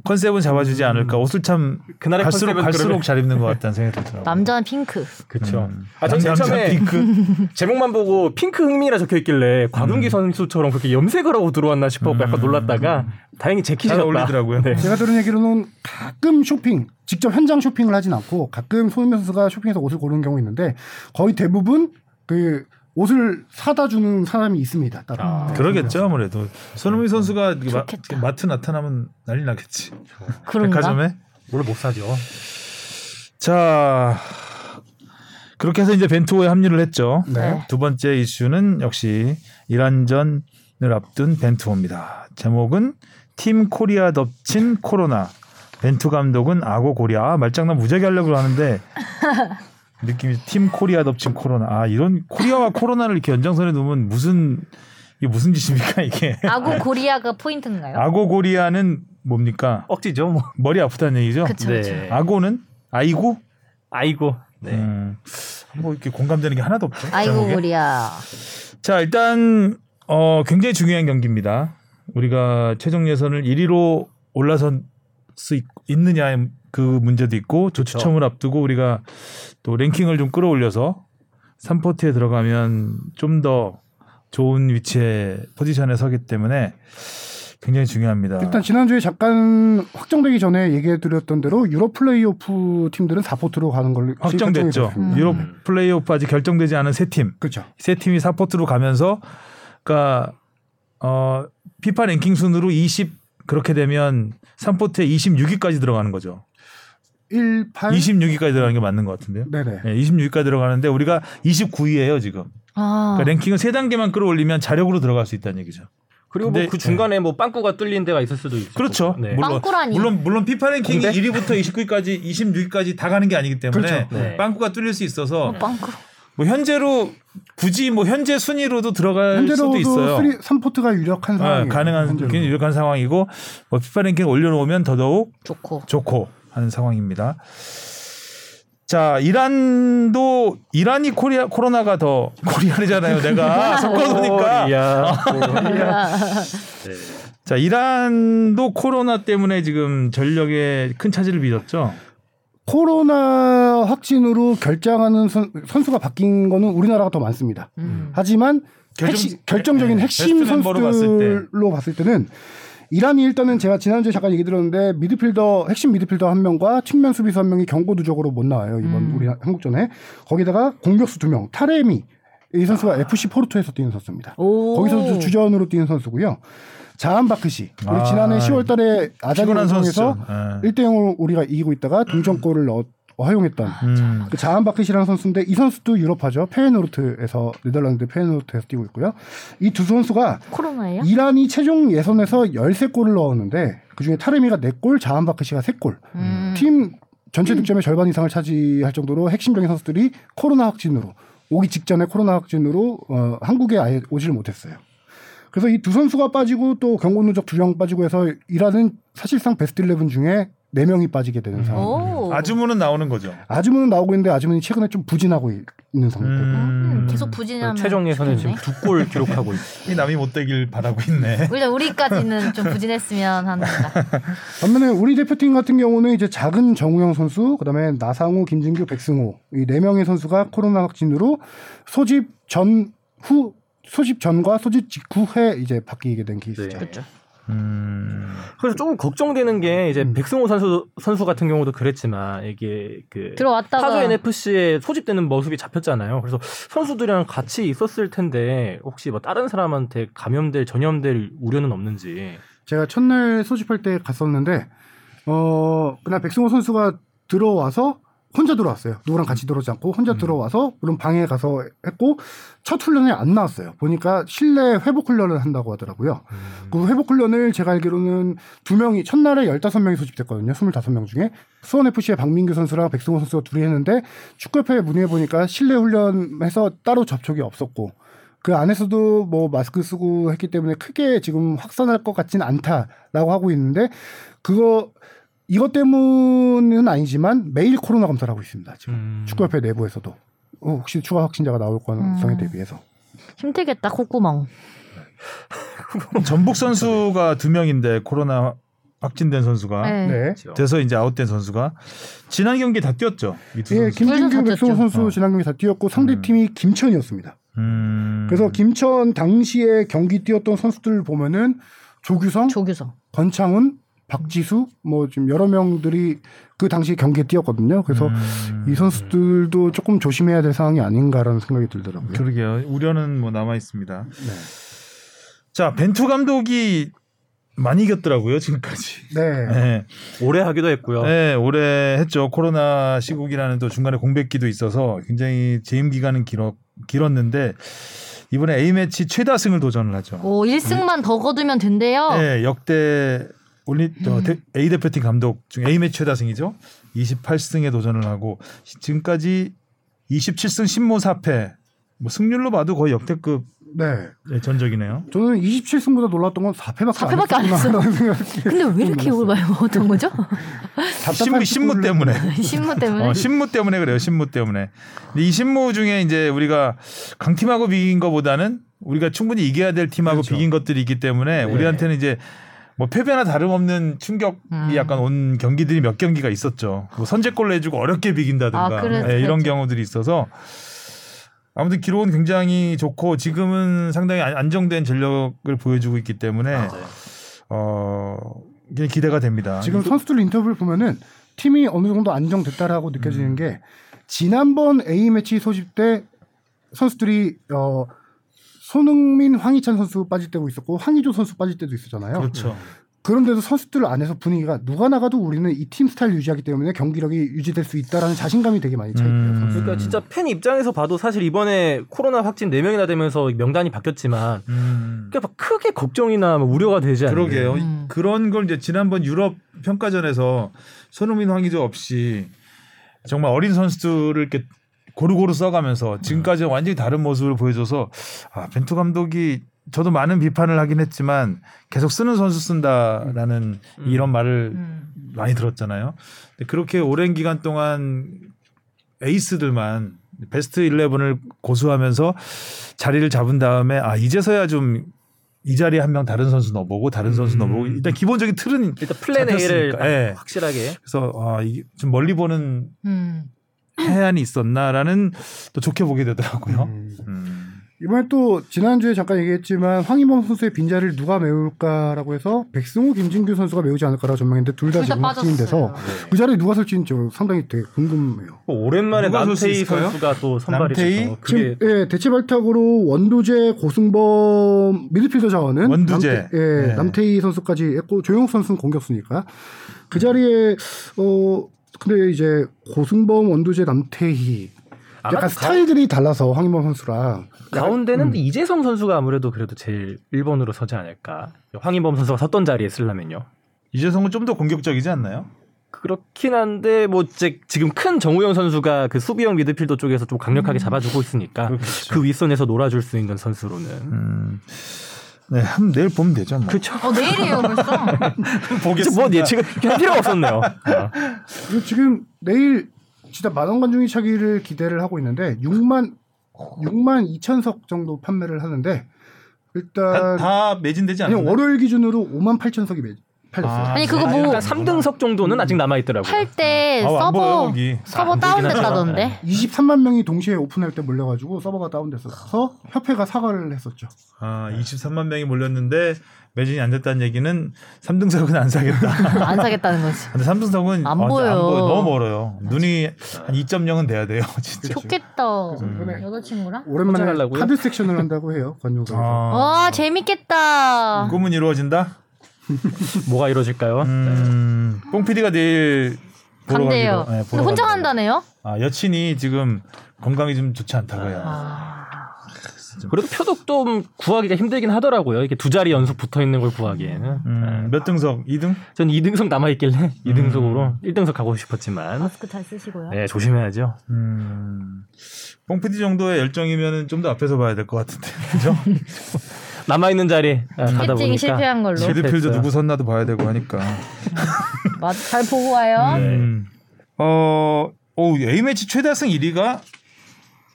컨셉은 잡아주지 않을까. 옷을 참 그날의 갈수록 갈수록 그러면- 잘 입는 것 같다는 생각이 들더라고요. 남자는 핑크. 그렇죠. 음. 아, 남자 처음에 핑크. 제목만 보고 핑크 흥민이라 적혀 있길래 곽윤기 선수처럼 그렇게 염색을 하고 들어왔나 싶어 고 약간 놀랐다가 다행히 잘 재킷이었다. 어울리더라고요. 네. 제가 들은 얘기로는 가끔 쇼핑, 직접 현장 쇼핑을 하진 않고 가끔 손흥민 선수가 쇼핑해서 옷을 고르는 경우 있는데 거의 대부분 그 옷을 사다 주는 사람이 있습니다. 따로. 그러겠죠 아무래도 손흥민 선수가 이게 마, 좋겠다. 마 트 나타나면 난리 나겠지. 그런가? 백화점에. 원래 못 사죠. 자 그렇게 해서 이제 벤투호에 합류를 했죠. 네. 두 번째 이슈는 역시 이란전을 앞둔 벤투호입니다. 제목은 팀 코리아 덮친 코로나. 벤투 감독은 악어 고리아 아, 말장난 무지하게 하려고 하는데 느낌이 팀 코리아 덮친 코로나. 아 이런 코리아와 코로나를 이렇게 연장선에 두면 무슨 이게 무슨 짓입니까 이게? 아구 고리아가 포인트인가요? 악어 고리아는 뭡니까? 억지죠, 뭐. 머리 아프다는 얘기죠? 그쵸 그쵸. 네. 악어는 아이고? 아이고. 네. 음, 뭐 이렇게 공감되는 게 하나도 없죠. 아이고. 고리아. 자 일단 어 굉장히 중요한 경기입니다. 우리가 최종 예선을 1위로 올라설 수 있, 있느냐의 그 문제도 있고 조추첨을 앞두고 우리가 또 랭킹을 좀 끌어올려서 3포트에 들어가면 좀 더 좋은 위치에 포지션에 서기 때문에 굉장히 중요합니다. 일단 지난주에 잠깐 확정되기 전에 얘기해 드렸던 대로 유럽 플레이오프 팀들은 4포트로 가는 걸로 확정됐죠. 됐습니다. 유럽 플레이오프 아직 결정되지 않은 세 팀. 그렇죠. 세 팀이 4포트로 가면서 그러니까 어 피파 랭킹 순으로 20 그렇게 되면 3포트에 26위까지 들어가는 거죠. 1, 8. 26위까지 들어가는 게 맞는 것 같은데요. 네네. 네, 26위까지 들어가는데 우리가 29위예요 지금. 아. 그러니까 랭킹을 세 단계만 끌어올리면 자력으로 들어갈 수 있다는 얘기죠. 그리고 근데- 뭐그 중간에 뭐 빵꾸가 뚫린 데가 있을 수도 있고. 그렇죠. 네. 물론 빵꾸라니. 물론 물론 피파 랭킹이 공대? 1위부터 29위까지 26위까지 다 가는 게 아니기 때문에 그렇죠. 네. 빵꾸가 뚫릴 수 있어서 빵꾸. 뭐 현재로 굳이 뭐 현재 순위로도 들어갈 수도 현재로도 있어요. 3, 3포트가 유력한 아, 상황이에요. 가능한 유력한 상황이고 뭐 피파 랭킹 올려놓으면 더더욱 좋고. 좋고 하는 상황입니다. 자 이란도 이란이 코리아 코로나가 더 코리안이잖아요. 내가 섞어놓으니까 야. 자 이란도 코로나 때문에 지금 전력에 큰 차질을 빚었죠. 코로나 확진으로 결정하는 선, 선수가 바뀐 거는 우리나라가 더 많습니다. 음. 하지만 결정- 핵심, 결정적인 네, 핵심 베스트 멤버로 선수들로 봤을, 때는 이란이 일단은 제가 지난주에 잠깐 얘기 들었는데 미드필더 핵심 미드필더 한 명과 측면 수비수 한 명이 경고 누적으로 못 나와요 이번 음. 우리 한국전에 거기다가 공격수 두 명 타레미 이 선수가 FC 포르토에서 뛰는 선수입니다. 오. 거기서도 주전으로 뛰는 선수고요. 자한 바크시 우리 아, 지난해 10월달에 아자리 선수죠. 예. 1대 0으로 우리가 이기고 있다가 동점골을 넣 허용했던 음. 그 자한 바크시라는 선수인데 이 선수도 유럽파죠. 페에노르트에서 네덜란드 페에노르트에서 뛰고 있고요. 이 두 선수가 코로나예요? 이란이 최종 예선에서 13골을 넣었는데 그중에 타레미가 4골, 자한 바크시가 3골. 음. 팀 전체 득점의 절반 이상을 차지할 정도로 핵심적인 선수들이 코로나 확진으로 오기 직전에 코로나 확진으로 어, 한국에 아예 오지를 못했어요. 그래서 이 두 선수가 빠지고 또 경고 누적 두 명 빠지고 해서 이란은 사실상 베스트 11 중에 4명이 빠지게 되는 음. 상황. 오. 아주문은 나오는 거죠. 아즈문은 나오고 있는데 아즈문이 최근에 좀 부진하고 있- 있는 상태고. 음, 계속 부진하면 최종 예선은 지금. 두 골 기록하고 있어요. 이 남이 못 되길 바라고 있네. 일단 우리까지는 좀 부진했으면 합니다. 반면에 우리 대표팀 같은 경우는 이제 작은 정우영 선수, 그다음에 나상호, 김진규, 백승호 이 네 명의 선수가 코로나 확진으로 소집 전후 소집 전과 소집 직후에 이제 바뀌게 된 케이스죠. 네. 음. 그래서 조금 걱정되는 게 이제 음. 백승호 선수 선수 같은 경우도 그랬지만 이게 그 들어왔다가 파주 NFC에 소집되는 모습이 잡혔잖아요. 그래서 선수들이랑 같이 있었을 텐데 혹시 뭐 다른 사람한테 감염될 전염될 우려는 없는지. 제가 첫날 소집할 때 갔었는데 어 그날 백승호 선수가 들어와서 혼자 들어왔어요. 누구랑 같이 들어오지 않고 혼자 들어와서 물론 방에 가서 했고 첫 훈련에 안 나왔어요. 보니까 실내 회복 훈련을 한다고 하더라고요. 그 회복 훈련을 제가 알기로는 두 명이 첫날에 15명이 소집됐거든요. 25명 중에 수원 FC의 박민규 선수랑 백승호 선수가 둘이 했는데 축구협회 문의해 보니까 실내 훈련해서 따로 접촉이 없었고 그 안에서도 뭐 마스크 쓰고 했기 때문에 크게 지금 확산할 것 같지는 않다라고 하고 있는데 그거 이것 때문은 아니지만 매일 코로나 검사를 하고 있습니다. 지금 음. 축구협회 내부에서도 어, 혹시 추가 확진자가 나올 가능성에 음. 대비해서 힘들겠다 콧구멍. 전북 선수가 두 명인데 코로나 확진된 선수가 네. 네. 돼서 이제 아웃된 선수가 지난 경기 다 뛰었죠. 예, 선수. 김진규, 백승호 다쳤죠. 선수 어. 지난 경기 다 뛰었고 상대 팀이 김천이었습니다. 음. 그래서 김천 당시에 경기 뛰었던 선수들 보면은 조규성, 조규성. 권창훈, 박지수 뭐 지금 여러 명들이 그 당시 경기에 뛰었거든요. 그래서 음. 이 선수들도 조금 조심해야 될 상황이 아닌가라는 생각이 들더라고요. 그러게요. 우려는 뭐 남아 있습니다. 네. 자 벤투 감독이 많이 이겼더라고요 지금까지. 네. 네. 오래 하기도 했고요. 네, 올해 했죠. 코로나 시국이라는 또 중간에 공백기도 있어서 굉장히 재임 기간은 길었, 길었는데 이번에 A 매치 최다승을 도전을 하죠. 오 1승만 더 거두면 된대요. 네, 역대 올리 어, 대- A 대표팀 감독 중 A 매치 최다승이죠. 28승에 도전을 하고 시- 지금까지 27승 10무 4패. 뭐 승률로 봐도 거의 역대급 네. 전적이네요. 저는 27승보다 놀랐던 건 4패밖에, 4패밖에 안 했어요. 근데 왜 이렇게 많이 먹었던 거죠? 신무, 신무 때문에. 신무 때문에. 어, 신무 때문에 그래요. 신무 때문에. 근데 이 신무 중에 이제 우리가 강팀하고 비긴 것보다는 우리가 충분히 이겨야 될 팀하고 그렇죠. 비긴 것들이 있기 때문에 네. 우리한테는 이제 뭐 패배나 다름없는 충격이 음. 약간 온 경기들이 몇 경기가 있었죠. 뭐 선제골 내주고 어렵게 비긴다든가 아, 그래, 예, 이런. 경우들이 있어서 아무튼 기록은 굉장히 좋고 지금은 상당히 안- 안정된 전력을 보여주고 있기 때문에 어 이게 기대가 됩니다. 지금 선수들 인터뷰를 보면은 팀이 어느 정도 안정됐다라고 느껴지는 음. 게 지난번 A 매치 소집 때 선수들이 어 손흥민, 황희찬 선수 빠질 때도 있었고 황희조 선수 빠질 때도 있었잖아요. 그렇죠. 그런데도 선수들 안에서 분위기가 누가 나가도 우리는 이 팀 스타일 유지하기 때문에 경기력이 유지될 수 있다라는 자신감이 되게 많이 차 있고요. 음. 그러니까 진짜 팬 입장에서 봐도 사실 이번에 코로나 확진 4명이나 되면서 명단이 바뀌었지만 음. 그러니까 막 크게 걱정이나 뭐 우려가 되지 않는 그러게요. 음. 그런 걸 이제 지난번 유럽 평가전에서 손흥민 황의조 없이 정말 어린 선수들을 이렇게 고루고루 써가면서 지금까지 완전히 다른 모습을 보여줘서 아 벤투 감독이 저도 많은 비판을 하긴 했지만 계속 쓰는 선수 쓴다라는 음. 이런 말을 음. 많이 들었잖아요. 근데 그렇게 오랜 기간 동안 에이스들만 베스트 11을 고수하면서 자리를 잡은 다음에 아 이제서야 좀 이 자리에 한 명 다른 선수 넣어보고 다른 선수 음. 넣어보고 일단 기본적인 틀은 일단 plan A를 잡혔으니까. 딱 예. 확실하게 그래서 아 이게 좀 멀리 보는 음. 혜안이 있었나라는 또 좋게 보게 되더라고요. 음. 음. 이번에 또 지난주에 잠깐 얘기했지만 황인범 선수의 빈자리를 누가 메울까라고 해서 백승호, 김진규 선수가 메우지 않을까라고 전망했는데 둘다 둘다 지금 확진돼서 빠졌어요. 그 자리에 누가 설지는 저 상당히 되게 궁금해요. 오랜만에 누가 설수 남태희? 선수가 또 선발이? 돼서 지금 예, 대체 발탁으로 원두재, 고승범 미드필더 자원은 원두재. 남태, 예, 네. 남태희 선수까지 했고 조용욱 선수는 공격수니까 그 자리에 어 근데 이제 고승범, 원두재, 남태희 약간 가- 스타일들이 달라서 황희범 선수랑 가운데는 음. 이재성 선수가 아무래도 그래도 제일 1번으로 서지 않을까. 황인범 선수가 섰던 자리에 쓰려면요. 이재성은 좀 더 공격적이지 않나요? 그렇긴 한데 뭐 제- 지금 큰 정우영 선수가 그 수비형 미드필더 쪽에서 좀 강력하게 잡아주고 있으니까 그렇겠죠. 그 윗선에서 놀아줄 수 있는 선수로는 음. 네, 한 내일 보면 되죠. 뭐. 그렇죠. 어 내일이에요 벌써. 보겠습니다. 뭐 예측을 할 필요가 없었네요. 어. 그리고 지금 내일 진짜 만원 관중이 차기를 기대를 하고 있는데 6만 6만 2천 석 정도 판매를 하는데 다, 일단 다 매진되지 아니 않나요? 월요일 기준으로 5만 8천 석이 매, 팔렸어요. 아, 아니 그거 아, 뭐 약간 3등석 정도는 아직 남아 있더라고요. 팔때 아우, 안 보여, 서버 거기. 서버 안 다운됐다던데. 23만 명이 동시에 오픈할 때 몰려 가지고 서버가 다운됐어서 협회가 사과를 했었죠. 아, 23만 명이 몰렸는데 매진이 안 됐다는 얘기는 3등석은 안 사겠다. 안 사겠다는 거지. 근데 3등석은 안 보여. 너무 멀어요. 눈이 한 2.0은 돼야 돼요, 진짜. 좋겠다. 그래서 이번에 여자친구랑? 오랜만에 포장하려고요? 카드 섹션을 한다고 해요 관용가에서. 아, 와 재밌겠다. 꿈은 이루어진다? 뭐가 이루어질까요? 음, 뽕 PD가 내일 보러 간대요. 네, 근데 보러 혼자 간다고. 간다네요? 아, 여친이 지금 건강이 좀 좋지 않다고 해요. 아. 그래도 표도 좀 구하기가 힘들긴 하더라고요. 이렇게 두 자리 연속 붙어 있는 걸 구하기에는. 음, 몇 등석? 2등? 전 2등석 남아 있길래 2등석으로 1등석 가고 싶었지만 마스크 잘 쓰시고요. 네, 조심해야죠. 음. 뽕 PD 정도의 열정이면은 좀 더 앞에서 봐야 될 것 같은데. 그죠? 남아 있는 자리 아, 가다 캐팅이 보니까 실패한 걸로. 실패했어요. 누구 섰나도 봐야 되고 하니까. 맞, 잘 보고 와요. 음. 어, 오, A매치 최다승 1위가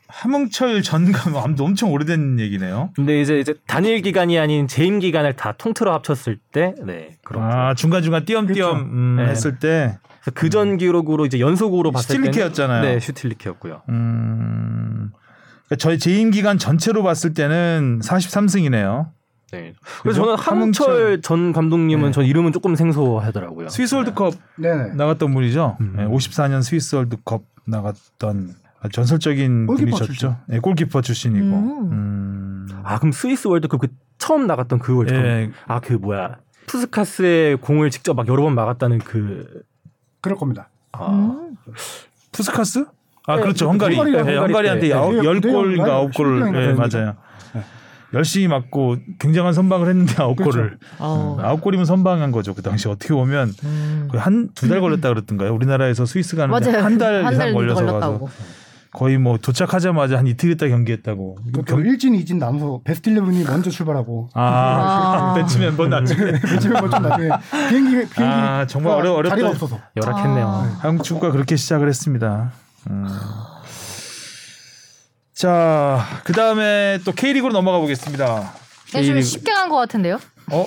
함흥철 전감 아무도 엄청 오래된 얘기네요. 근데 이제 이제 단일 기간이 아닌 재임 기간을 다 통틀어 합쳤을 때, 네 그런. 아, 중간 중간 띄엄띄엄 그렇죠. 음, 네. 했을 때 그전 기록으로 이제 연속으로 봤을 때는 슈틸리케였잖아요. 네, 슈틸리케였고요. 음. 그러니까 저희 재임 기간 전체로 봤을 때는 43승이네요. 네. 그죠? 그래서 저는 함흥철 함흥철- 전 감독님은 네. 전 이름은 조금 생소하더라고요. 스위스 월드컵 네네. 나갔던 분이죠. 음. 네, 54년 스위스 월드컵 나갔던 전설적인 골키퍼 분이셨죠. 출신. 네, 골키퍼 출신이고. 음. 음. 아 그럼 스위스 월드컵 그 처음 나갔던 그 월드컵. 예, 아그 뭐야 푸스카스의 공을 직접 막 여러 번 막았다는 그. 그럴 겁니다. 아, 음. 푸스카스? 아 네, 그렇죠. 그 헝가리. 헝가리, 네, 헝가리 헝가리한테 때. 아홉 네, 열 네, 골인가 네, 아홉 골을. 십일 네, 경기나 맞아요. 네. 열심히 막고 굉장한 선방을 했는데 아홉 그렇죠. 골을. 어. 아홉 골이면 선방한 거죠. 그 당시 어떻게 보면 음. 한두 달 걸렸다 그랬던가요? 우리나라에서 스위스 가는데 맞아요. 한달 한 이상 달 걸려서 가서 걸렸다고. 거의 뭐 도착하자마자 한 이틀 있다 경기했다고. 그 경... 일진 이진 나눠서 베스트 11이 먼저 출발하고 아, 아. 벤치 멤버 나중에. 요즘에 뭐좀 나중에 비행기 비행기 아, 정말 어려- 어렵다. 자리가 없어서 열악했네요. 아. 한국 축구가 그렇게 시작을 했습니다. 음. 자, 그 다음에 또 K리그로 넘어가 보겠습니다. 네, 좀 쉽게 간 것 같은데요? 어?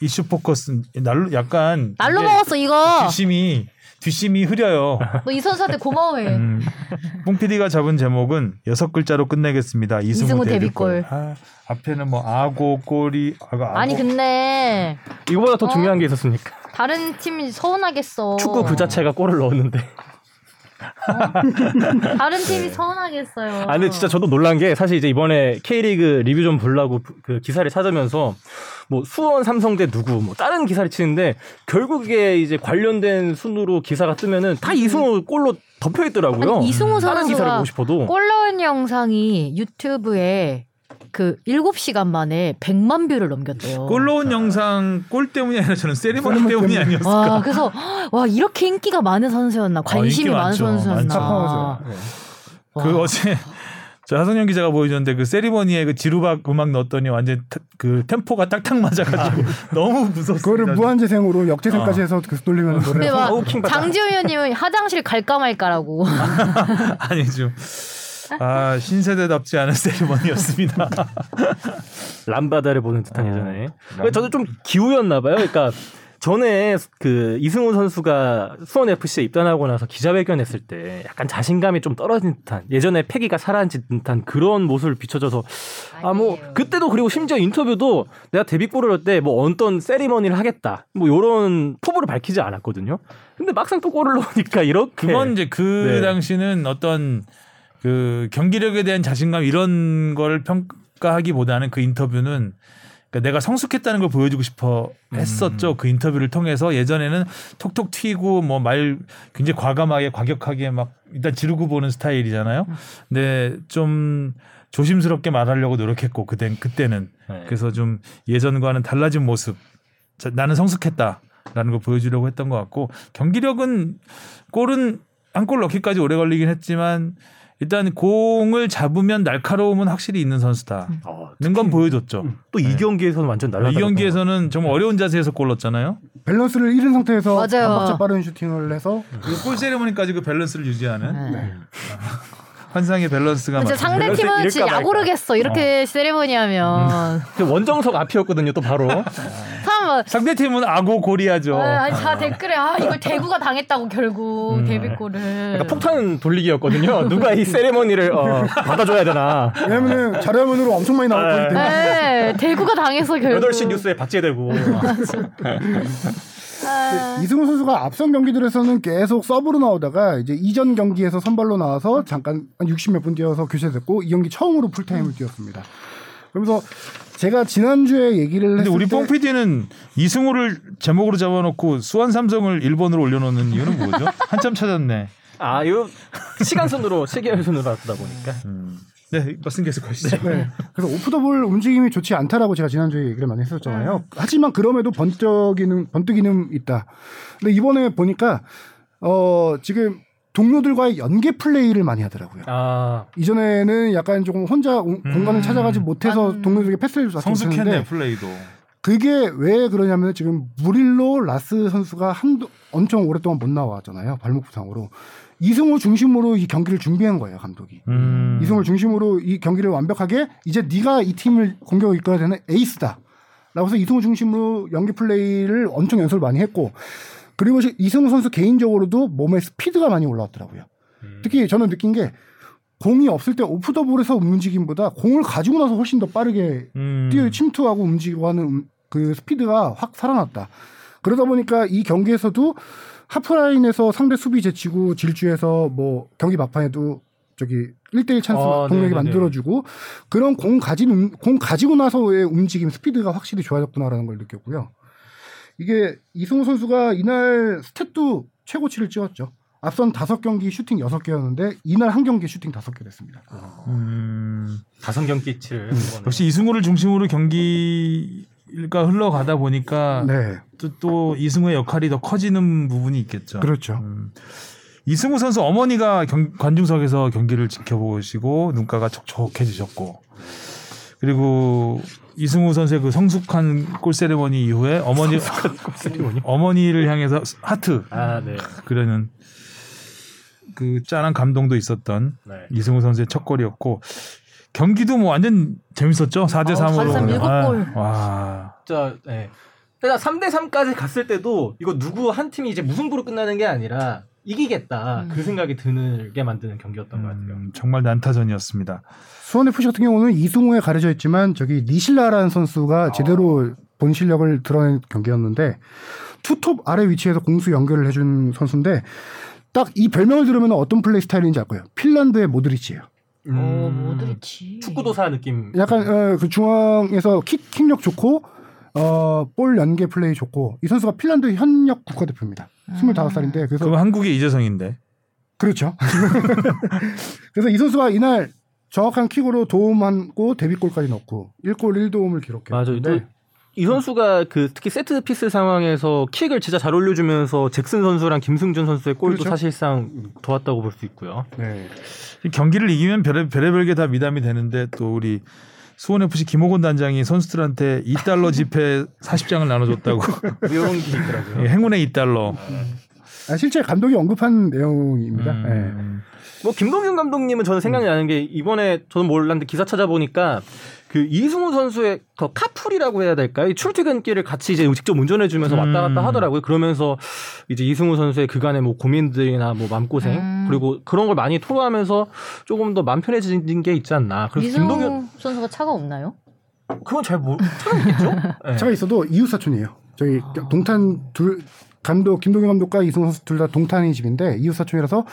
이슈 포커스 날로 약간 날로 먹었어 이거. 뒷심이 뒷심이 흐려요. 너 이 선수한테 고마워해. 음, 뽕PD가 잡은 제목은 여섯 글자로 끝내겠습니다. 이승우, 이승우 데뷔골. 데뷔골. 아, 앞에는 뭐 아고 꼬리 아고 아고. 아니 근데 이거보다 더 어? 중요한 게 있었습니까? 다른 팀이 서운하겠어. 축구 그 자체가 골을 넣었는데. 다른 팀이 서운하겠어요. 아, 근데 진짜 저도 놀란 게 사실 이제 이번에 K리그 리뷰 좀 보려고 그 기사를 찾으면서 뭐 수원 삼성대 누구 뭐 다른 기사를 치는데 결국에 이제 관련된 순으로 기사가 뜨면은 다 이승우 골로 덮여 있더라고요. 아니, 이승우 다른 기사를 보고 싶어도 골 넣은 영상이 유튜브에 그 7시간 만에 100만 뷰를 넘겼대요. 골 넣은 영상 골 때문이 아니라 저는 세리머니 때문이 와, 아니었을까. 그래서 와 이렇게 인기가 많은 선수였나 관심이 인기 많은 많죠. 선수였나. 와. 그 어제 저 하성룡 기자가 보여줬는데 그 세리머니에 그 지루박 음악 넣었더니 완전 타- 그 템포가 딱딱 맞아가지고 너무 무섭습니다. 그거를 무한재생으로 역재생까지 어. 해서 그 돌리면 노래. 킹받다. 장지호 의원님은 화장실 갈까 말까라고. 아니 좀. 아 신세대답지 않은 세리머니였습니다. 람바다를 보는 듯한 어, 예전에. 람- 그러니까 저도 좀 기우였나 봐요. 그러니까 전에 그 이승우 선수가 수원 FC에 입단하고 나서 기자회견했을 때 약간 자신감이 좀 떨어진 듯한 예전에 패기가 사라진 듯한 그런 모습을 비춰줘서 아 뭐. 그때도 그리고 심지어 인터뷰도 내가 데뷔골을 넣을 때뭐 어떤 세리머니를 하겠다 뭐 요런 포부를 밝히지 않았거든요. 근데 막상 또 골을 넣으니까 이렇게 그건 이제 그 네. 당시는 어떤 그 경기력에 대한 자신감 이런 걸 평가하기보다는 그 인터뷰는 그러니까 내가 성숙했다는 걸 보여주고 싶어 했었죠. 그 인터뷰를 통해서 예전에는 톡톡 튀고 뭐 말 굉장히 과감하게 과격하게 막 일단 지르고 보는 스타일이잖아요. 근데 좀 조심스럽게 말하려고 노력했고 그때 그때는 네. 그래서 좀 예전과는 달라진 모습. 자, 나는 성숙했다라는 걸 보여주려고 했던 것 같고 경기력은 골은 한 골 넣기까지 오래 걸리긴 했지만 일단 공을 잡으면 날카로움은 확실히 있는 선수다는 어, 건 보여줬죠. 또이 경기에서는 완전 날라. 이 경기에서는 정말 어려운 자세에서 골 넣었잖아요. 밸런스를 잃은 상태에서 맞아요. 반박자 빠른 슈팅을 해서 그골 세레머니까지 그 밸런스를 유지하는 네. 환상의 밸런스가 맞죠. 상대 팀은 진짜 약 오르겠어 이렇게 세리머니 하면 그 원정석 앞이었거든요. 또 바로. 참 상대 팀은 약 오르긴 하죠. 아, 아니 자 댓글에 아 이걸 대구가 당했다고 결국 음. 데뷔골을 그러니까 폭탄 돌리기였거든요. 누가 이 세레머니를 어, 받아줘야 되나. 왜냐면은 자료화면으로 엄청 많이 나올 거기 때문에 네, 대구가 당해서 결국 8시 뉴스에 박제되고. 아, 이승우 선수가 앞선 경기들에서는 계속 서브로 나오다가 이제 이전 경기에서 선발로 나와서 잠깐 한 60몇 분 뛰어서 교체됐고 이 경기 처음으로 풀타임을 뛰었습니다. 그러면서 제가 지난주에 얘기를 근데 했을 우리 때뽕 PD는 이승우를 제목으로 잡아놓고 수원 삼성을 1번으로 올려놓는 이유는 뭐죠? 한참 찾았네. 아, 이거 시간순으로 시계순으로 하다 보니까. 네, 말씀 계속 하시죠. 네. 그래서 오프더볼 움직임이 좋지 않다라고 제가 지난주에 얘기를 많이 했었잖아요. 하지만 그럼에도 번쩍이는 번뜩이는 있다. 근데 이번에 보니까 어 지금 동료들과의 연계 플레이를 많이 하더라고요. 아, 이전에는 약간 조금 혼자 오- 공간을 찾아가지 못해서 음. 동료들에게 패스를 줬 성숙했네 플레이도. 그게 왜 그러냐면 지금 무릴로 라스 선수가 한두 엄청 오랫동안 못 나왔잖아요. 발목 부상으로. 이승우 중심으로 이 경기를 준비한 거예요, 감독이. 음. 이승우를 중심으로 이 경기를 완벽하게 이제 네가 이 팀을 공격을 이끌어야 되는 에이스다. 라고 해서 이승우 중심으로 연계 플레이를 엄청 연습을 많이 했고 그리고 시- 이승우 선수 개인적으로도 몸의 스피드가 많이 올라왔더라고요. 특히 저는 느낀 게 공이 없을 때 off the ball에서 움직임보다 공을 가지고 나서 훨씬 더 빠르게 음. 뛰어 침투하고 움직이고 하는 음- 그 스피드가 확 살아났다. 그러다 보니까 이 경기에서도 하프라인에서 상대 수비 제치고 질주해서 뭐 경기 막판에도 저기 1대1 찬스 아, 동력이 네네네. 만들어주고 그런 공 가진 음- 공 가지고 나서의 움직임 스피드가 확실히 좋아졌구나라는 걸 느꼈고요. 이게 이승우 선수가 이날 스탯도 최고치를 찍었죠. 앞선 다섯 경기 슈팅 여섯 개였는데 이날 한 경기 슈팅 다섯 개 됐습니다. 음. 다섯 경기치를. 역시 이승우를 중심으로 경기가 흘러가다 보니까 네, 또, 또 이승우의 역할이 더 커지는 부분이 있겠죠. 그렇죠. 음. 이승우 선수 어머니가 경- 관중석에서 경기를 지켜보시고 눈가가 촉촉해지셨고 그리고 이승우 선수의 그 성숙한 골 세레머니 이후에 어머니? 어머니를 향해서 하트 아, 네. 그러는 그 짠한 감동도 있었던 네. 이승우 선수의 첫 골이었고 경기도 뭐 완전 재밌었죠. 4대 3으로. 4대3 일곱 골. 와. 진짜, 예. 그러니까 3대 3까지 갔을 때도 이거 누구 한 팀이 이제 무승부로 끝나는 게 아니라 이기겠다. 그 생각이 들게 만드는 경기였던 것 같아요. 음, 정말 난타전이었습니다. 수원 FC 같은 경우는 이승우에 가려져 있지만 저기 니실라라는 선수가 제대로 본 실력을 드러낸 경기였는데 투톱 아래 위치에서 공수 연결을 해준 선수인데 딱 이 별명을 들으면 어떤 플레이 스타일인지 알 거예요. 핀란드의 모드리치예요. 오 모드리치. 음. 축구도사 느낌. 약간 어, 그 중앙에서 킥 킥력 좋고 어, 볼 연계 플레이 좋고 이 선수가 핀란드 현역 국가대표입니다. 25살인데 그래서 그럼 한국의 이재성인데. 그렇죠. 그래서 이 선수가 이날 정확한 킥으로 도움하고 데뷔골까지 넣고 1골 1도움을 기록해요. 맞아요. 또 이 선수가 그 특히 set piece 상황에서 킥을 진짜 잘 올려주면서 잭슨 선수랑 김승준 선수의 골도 그렇죠. 사실상 도왔다고 볼 수 있고요. 네. 경기를 이기면 별의, 별의별 게 다 미담이 되는데 또 우리 수원 FC 김호곤 단장이 선수들한테 2달러 지폐 40장을 나눠줬다고. 이런 게 있더라고요. 예, 행운의 2달러. 아, 실제 감독이 언급한 내용입니다. 네. 음. 뭐 김동균 감독님은 저는 생각이 나는 게 이번에 저는 몰랐는데 기사 찾아보니까 그 이승우 선수의 더 카풀이라고 해야 될까요? 이 출퇴근길을 같이 이제 직접 운전해 주면서 음. 왔다 갔다 하더라고요. 그러면서 이제 이승우 선수의 그간의 뭐 고민들이나 뭐 마음고생 음. 그리고 그런 걸 많이 토로하면서 조금 더 마음 편해진 게 있지 않나. 그래서 이승우 김동균 선수가 차가 없나요? 그건 잘 모르 찾아있겠죠? 네. 차가 있어도 이웃 사촌이에요. 저희 동탄 둘 감독 김동현 감독과 이승우 선수 둘 다 동탄이 집인데 이웃 사촌이라서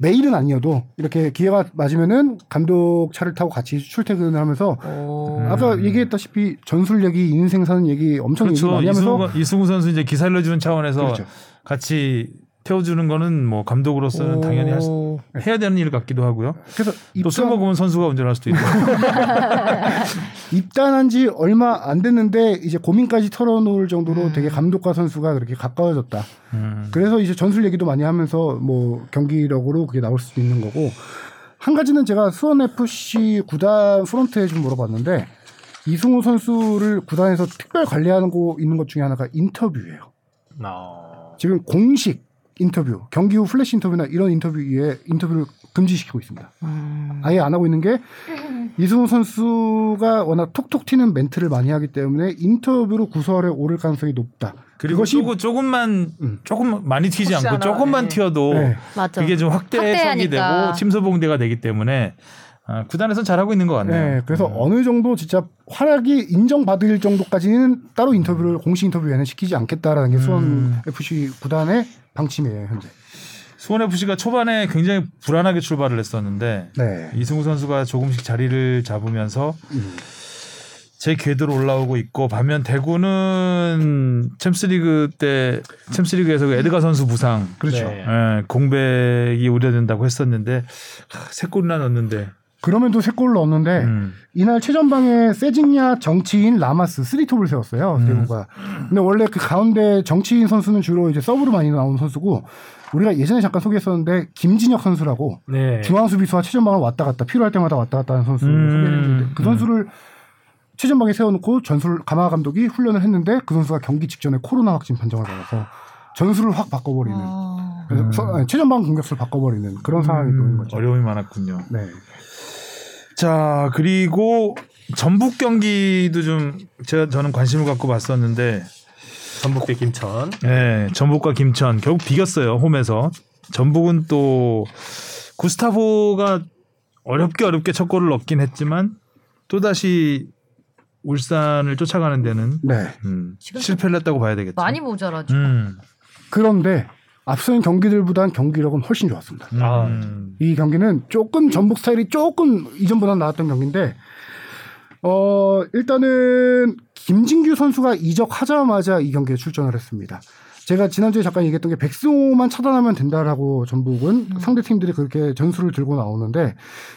매일은 아니어도 이렇게 기회가 맞으면은 감독 차를 타고 같이 출퇴근을 하면서 오. 아까 얘기했다시피 전술 얘기, 인생 사는 얘기 엄청 얘기 그렇죠. 많이 하면서 이승우, 이승우 선수 이제 기사 알려주는 차원에서 그렇죠. 같이 태워주는 거는 뭐 감독으로서는 당연히 할 수- 오. 해야 되는 일 같기도 하고요. 그래서 또술 먹으면 선수가 운전할 수도 있고. 입단한 지 얼마 안 됐는데 이제 고민까지 털어놓을 정도로 음. 되게 감독과 선수가 그렇게 가까워졌다. 음. 그래서 이제 전술 얘기도 많이 하면서 뭐 경기력으로 그게 나올 수도 있는 거고 한 가지는 제가 수원 FC 구단 프런트에 좀 물어봤는데 이승우 선수를 구단에서 특별 관리하는 거 있는 것 중에 하나가 인터뷰예요. 어. 지금 공식 인터뷰, 경기 후 플래시 인터뷰나 이런 인터뷰에 인터뷰를 금지시키고 있습니다. 음. 아예 안 하고 있는 게 이승우 선수가 워낙 톡톡 튀는 멘트를 많이 하기 때문에 인터뷰로 구설에 오를 가능성이 높다. 그리고 그것이 조금, 조금만 음. 조금 많이 튀지 않고 조금만 네. 튀어도 네. 그게 좀 확대 해석이 확대하니까. 되고 침소봉대가 되기 때문에 아, 구단에선 잘하고 있는 것 같네요. 네, 그래서 음. 어느 정도 진짜 활약이 인정받을 정도까지는 따로 인터뷰를 공식 인터뷰에는 시키지 않겠다라는 게 수원 음. FC 구단의 방침이에요 현재. 수원 FC가 초반에 굉장히 불안하게 출발을 했었는데 네. 이승우 선수가 조금씩 자리를 잡으면서 음. 제 궤도로 올라오고 있고 반면 대구는 챔스리그 때 챔스리그에서 그 에드가 선수 부상 그렇죠. 네. 예, 공백이 우려된다고 했었는데 하, 세 골이나 넣었는데 그러면도 세 골을 넣었는데 음. 이날 최전방에 세징야 정치인 라마스 쓰리톱을 세웠어요 음. 대구가. 근데 원래 그 가운데 정치인 선수는 주로 이제 서브로 많이 나오는 선수고 우리가 예전에 잠깐 소개했었는데 김진혁 선수라고 네. 중앙 수비수와 최전방을 왔다 갔다 필요할 때마다 왔다 갔다 하는 선수를 음. 소개했는데 그 선수를 최전방에 세워놓고 전술 가마 감독이 훈련을 했는데 그 선수가 경기 직전에 코로나 확진 판정을 받아서 전술을 확 바꿔버리는 아. 그래서 음. 최전방 공격수를 바꿔버리는 그런 상황이 놓인 거죠. 어려움이 많았군요. 네. 자 그리고 전북 경기도 좀 제가 저는 관심을 갖고 봤었는데 전북 대 김천. 네, 전북과 김천 결국 비겼어요 홈에서 전북은 또 구스타보가 어렵게 어렵게 첫 골을 넣긴 했지만 또 다시 울산을 쫓아가는 데는 네. 음, 실패를 했다고 봐야 되겠죠. 많이 모자라죠. 음, 그런데 앞선 경기들보단 경기력은 훨씬 좋았습니다. 음, 아. 음. 이 경기는 조금 전북 스타일이 조금 이전보다 나왔던 경기인데 어 일단은 김진규 선수가 이적하자마자 이 경기에 출전을 했습니다. 제가 지난주에 잠깐 얘기했던 게 백승호만 차단하면 된다라고 전북은 상대 팀들이 그렇게 전술을 들고 나오는데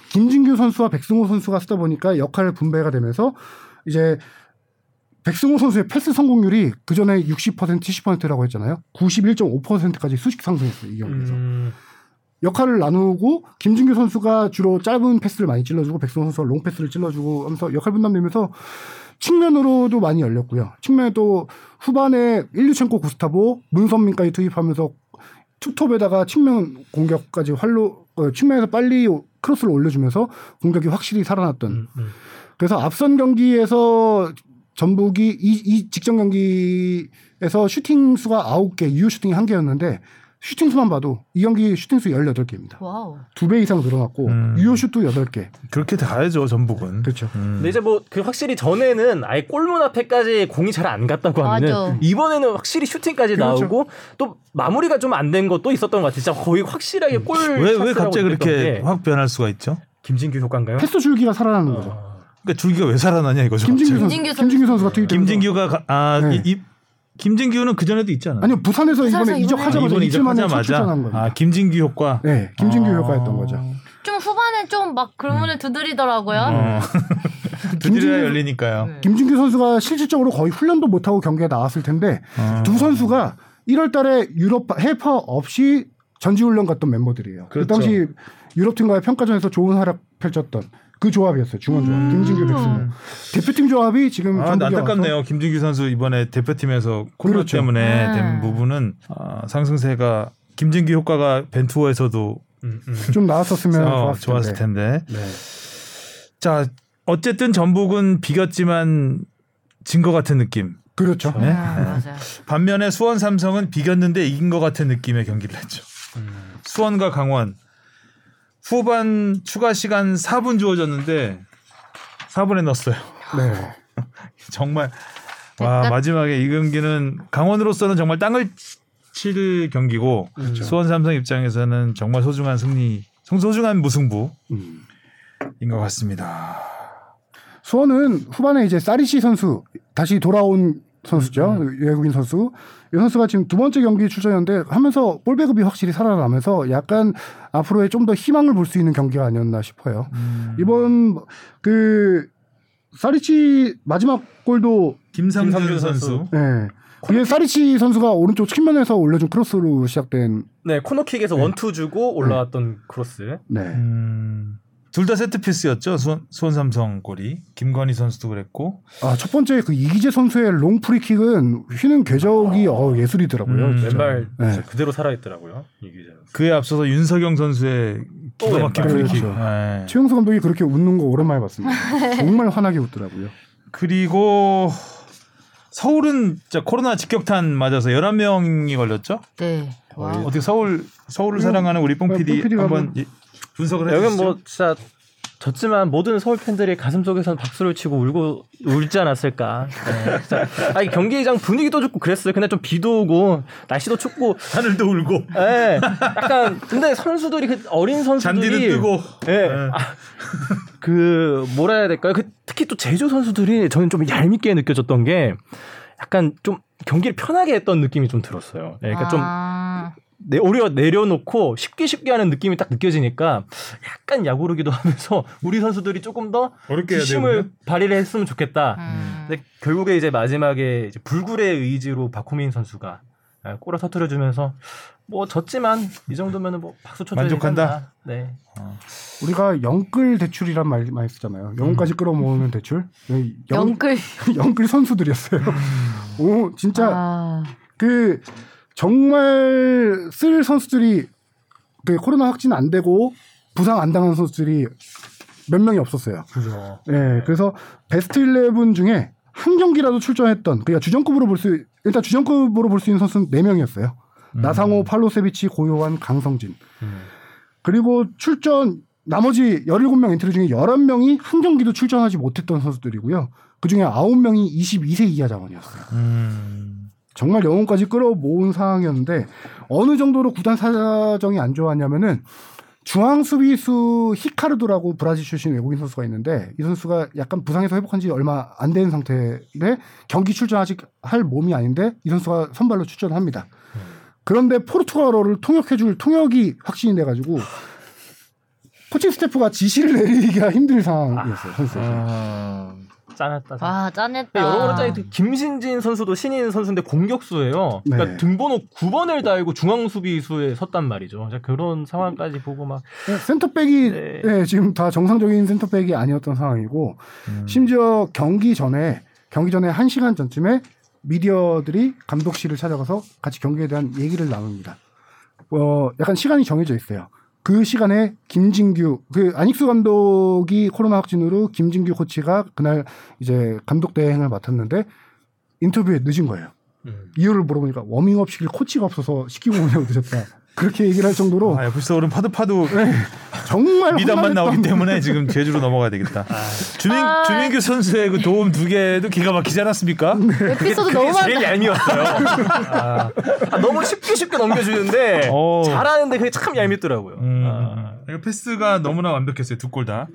김진규 선수와 백승호 선수가 서다 보니까 역할 분배가 되면서 이제 백승호 선수의 패스 성공률이 그 전에 60% 70%라고 했잖아요. 91.5%까지 수직 상승했어요 이 경기에서. 음. 역할을 나누고 김진규 선수가 주로 짧은 패스를 많이 찔러주고 백승호 선수가 롱 패스를 찔러주고 하면서 역할 분담되면서 측면으로도 많이 열렸고요. 측면에 또 후반에 일류첸코 구스타보 문선민까지 투입하면서 투톱에다가 측면 공격까지 활로 어, 측면에서 빨리 크로스를 올려주면서 공격이 확실히 살아났던 음, 음. 그래서 앞선 경기에서 전북이 이, 이 직전 경기에서 슈팅 수가 9개, 유효 슈팅이 1개였는데 슈팅 수만 봐도 이 경기 슈팅 수 18개입니다. wow. 두배 이상 늘어났고 음. 유효 슛도 8개. 그렇게 가야죠 전북은. 그렇죠. 음. 근데 이제 뭐 그 확실히 전에는 아예 골문 앞에까지 공이 잘 안 갔다고 하면은 맞아. 이번에는 확실히 슈팅까지 그렇죠. 나오고 또 마무리가 좀 안 된 것도 있었던 것 같아요. 진짜 거의 확실하게 골. 왜왜 찬스라고 갑자기 그렇게 게확 변할 수가 있죠? 김진규 효과인가요? 패스 줄기가 살아나는 거죠. 어. 그러니까 줄기가 왜 살아나냐 이거죠. 김진규 선수, 김진규 선수. 김진규 선수가 투입 김진규가 가- 아 네. 이, 이- 김진규는 그 전에도 있지 않아요? 아니요 부산에서 부산에서 이번에 이적하자마자 이번에 이적하자마자. 아 김진규 효과. 네, 김진규 아. 효과였던 거죠. 좀 후반에 좀 막 그문을 두드리더라고요. 어. 두드려야 김진규- 열리니까요. 네. 김진규 선수가 실질적으로 거의 훈련도 못 하고 경기에 나왔을 텐데 어. 두 선수가 1월달에 유럽 해파 없이 전지훈련 갔던 멤버들이에요. 그 그렇죠. 당시 유럽 팀과의 평가전에서 좋은 활약 펼쳤던 그 조합이었어요. 중원 조합. 김진규 백승호. 대표팀 조합이 지금 아, 안타깝네요. 김진규 선수 이번에 대표팀에서 코로나 그렇죠. 때문에 음. 된 부분은 아, 상승세가 김진규 효과가 벤투어에서도 음, 음. 좀 나왔었으면 어, 좋았을, 좋았을 텐데. 텐데. 네. 자, 어쨌든 전북은 비겼지만 진 것 같은 느낌. 그렇죠. 네? 아, 맞아요. 반면에 수원 삼성은 비겼는데 이긴 것 같은 느낌의 경기를 했죠. 음. 수원과 강원 후반 추가 시간 4분 주어졌는데 4분에 넣었어요. 네. 정말 와 마지막에 이 경기는 강원으로서는 정말 땅을 칠 경기고 그렇죠. 수원 삼성 입장에서는 정말 소중한 승리, 소중한 무승부인 음. 것 같습니다. 수원은 후반에 이제 사리시 선수 다시 돌아온 선수죠. 외국인 선수. 이 선수가 지금 두 번째 경기 출전했는데 하면서 볼 배급이 확실히 살아나면서 약간 앞으로의 좀 더 희망을 볼 수 있는 경기가 아니었나 싶어요. 이번 그 사리치 마지막 골도 김상준, 김상준 선수. 예. 이게 사리치 선수가 오른쪽 측면에서 올려준 크로스로 시작된 네 코너킥에서 원투 주고 올라왔던 크로스. 네. 음, 둘 다 set piece였죠. 수원, 수원 삼성 골이 김건희 선수도 그랬고 아, 첫 번째 그 이기제 선수의 롱 프리킥은 휘는 궤적이 어, 예술이더라고요. 음. 왼발 네. 그대로 살아있더라고요. 이기제. 그에 앞서서 윤석영 선수의 또 기가 막힌 왼발. 프리킥. 그렇죠. 네. 최용수 감독이 그렇게 웃는 거 오랜만에 봤습니다. 정말 환하게 웃더라고요. 그리고 서울은 진짜 코로나 직격탄 맞아서 11명이 걸렸죠? 네. 와. 어떻게 서울 서울을 음, 사랑하는 우리 뽕뽕 PD 한번 분석을 해 여기 주시죠. 뭐 진짜 졌지만 모든 서울 팬들이 가슴 속에서는 박수를 치고 울고 울지 않았을까. 네. 아니 경기장 분위기도 좋고 그랬어요. 근데 좀 비도 오고 날씨도 춥고. 하늘도 울고 예. 약간 근데 선수들이 그 어린 선수들이 잔디는 뜨고 예. 네. 아, 그 뭐라 해야 될까요? 그 특히 또 제주 선수들이 저는 좀 얄밉게 느껴졌던 게 약간 좀 경기를 편하게 했던 느낌이 좀 들었어요. 예, 그러니까 좀 아, 내, 오히려 내려놓고 쉽게 쉽게 하는 느낌이 딱 느껴지니까 약간 야구르기도 하면서 우리 선수들이 조금 더 힘을. 발휘를 했으면 좋겠다. 음. 근데 결국에 이제 마지막에 이제 불굴의 의지로 박호민 선수가 아, 골을 터트려주면서 뭐 졌지만 이 정도면은 뭐 박수 쳐줘야 만족한다? 않나. 네. 우리가 영끌 대출이란 말 많이 쓰잖아요. 영혼까지 끌어모으는 대출. 영, 영끌. 영끌 선수들이었어요. 오, 진짜 아, 그 정말 쓸 선수들이 그 코로나 확진 안 되고 부상 안 당한 선수들이 몇 명이 없었어요. 그죠. 예, 그래서 베스트 11 중에 한 경기라도 출전했던 그러니까 주전급으로 볼 수 일단 주전급으로 볼 수 있는 선수는 4명이었어요. 나상호, 팔로세비치, 고요한, 강성진. 음. 그리고 출전 나머지 17명 엔트리 중에 11명이 한 경기도 출전하지 못했던 선수들이고요. 그중에 9명이 22세 이하 자원이었어요. 음. 정말 영혼까지 끌어모은 상황이었는데 어느 정도로 구단 사정이 안 좋았냐면은 중앙 수비수 히카르도라고 브라질 출신 외국인 선수가 있는데 이 선수가 약간 부상에서 회복한 지 얼마 안 된 상태인데 경기 출전 아직 할 몸이 아닌데 이 선수가 선발로 출전합니다. 그런데 포르투갈어를 통역해줄 통역이 확진이 돼가지고 코칭 스태프가 지시를 내리기가 힘든 상황이었어요 선수에게. 아, 짠했다. 와 짠했다. 여러모로 짜이 김신진 선수도 신인 선수인데 공격수예요. 그러니까 네. 등번호 9번을 달고 중앙 수비수에 섰단 말이죠. 그런 상황까지 보고 막 네, 센터백이 네. 네, 지금 다 정상적인 센터백이 아니었던 상황이고 심지어 경기 전에 경기 전에 한 시간 전쯤에 미디어들이 감독실을 찾아가서 같이 경기에 대한 얘기를 나눕니다. 어, 약간 시간이 정해져 있어요. 그 시간에 김진규 그 안익수 감독이 코로나 확진으로 김진규 코치가 그날 이제 감독 대행을 맡았는데 인터뷰에 늦은 거예요. 음. 이유를 물어보니까 워밍업 시킬 코치가 없어서 시키고 오냐고 드셨다. 그렇게 얘기를 할 정도로 아, FC 서울은 파도 파도 정말 미담만 나오기 때문에 지금 제주로 넘어가야 되겠다. 주민 아. 주민규 선수의 그 도움 두 개도 기가 막히지 않았습니까? 에피소드 너무 제일 많다. 얄미웠어요. 아, 아, 너무 쉽게 쉽게 넘겨주는데 어. 잘하는데 그게 참 얄밉더라고요. 음, 아. 이거 패스가 너무나 완벽했어요. 두 골 다.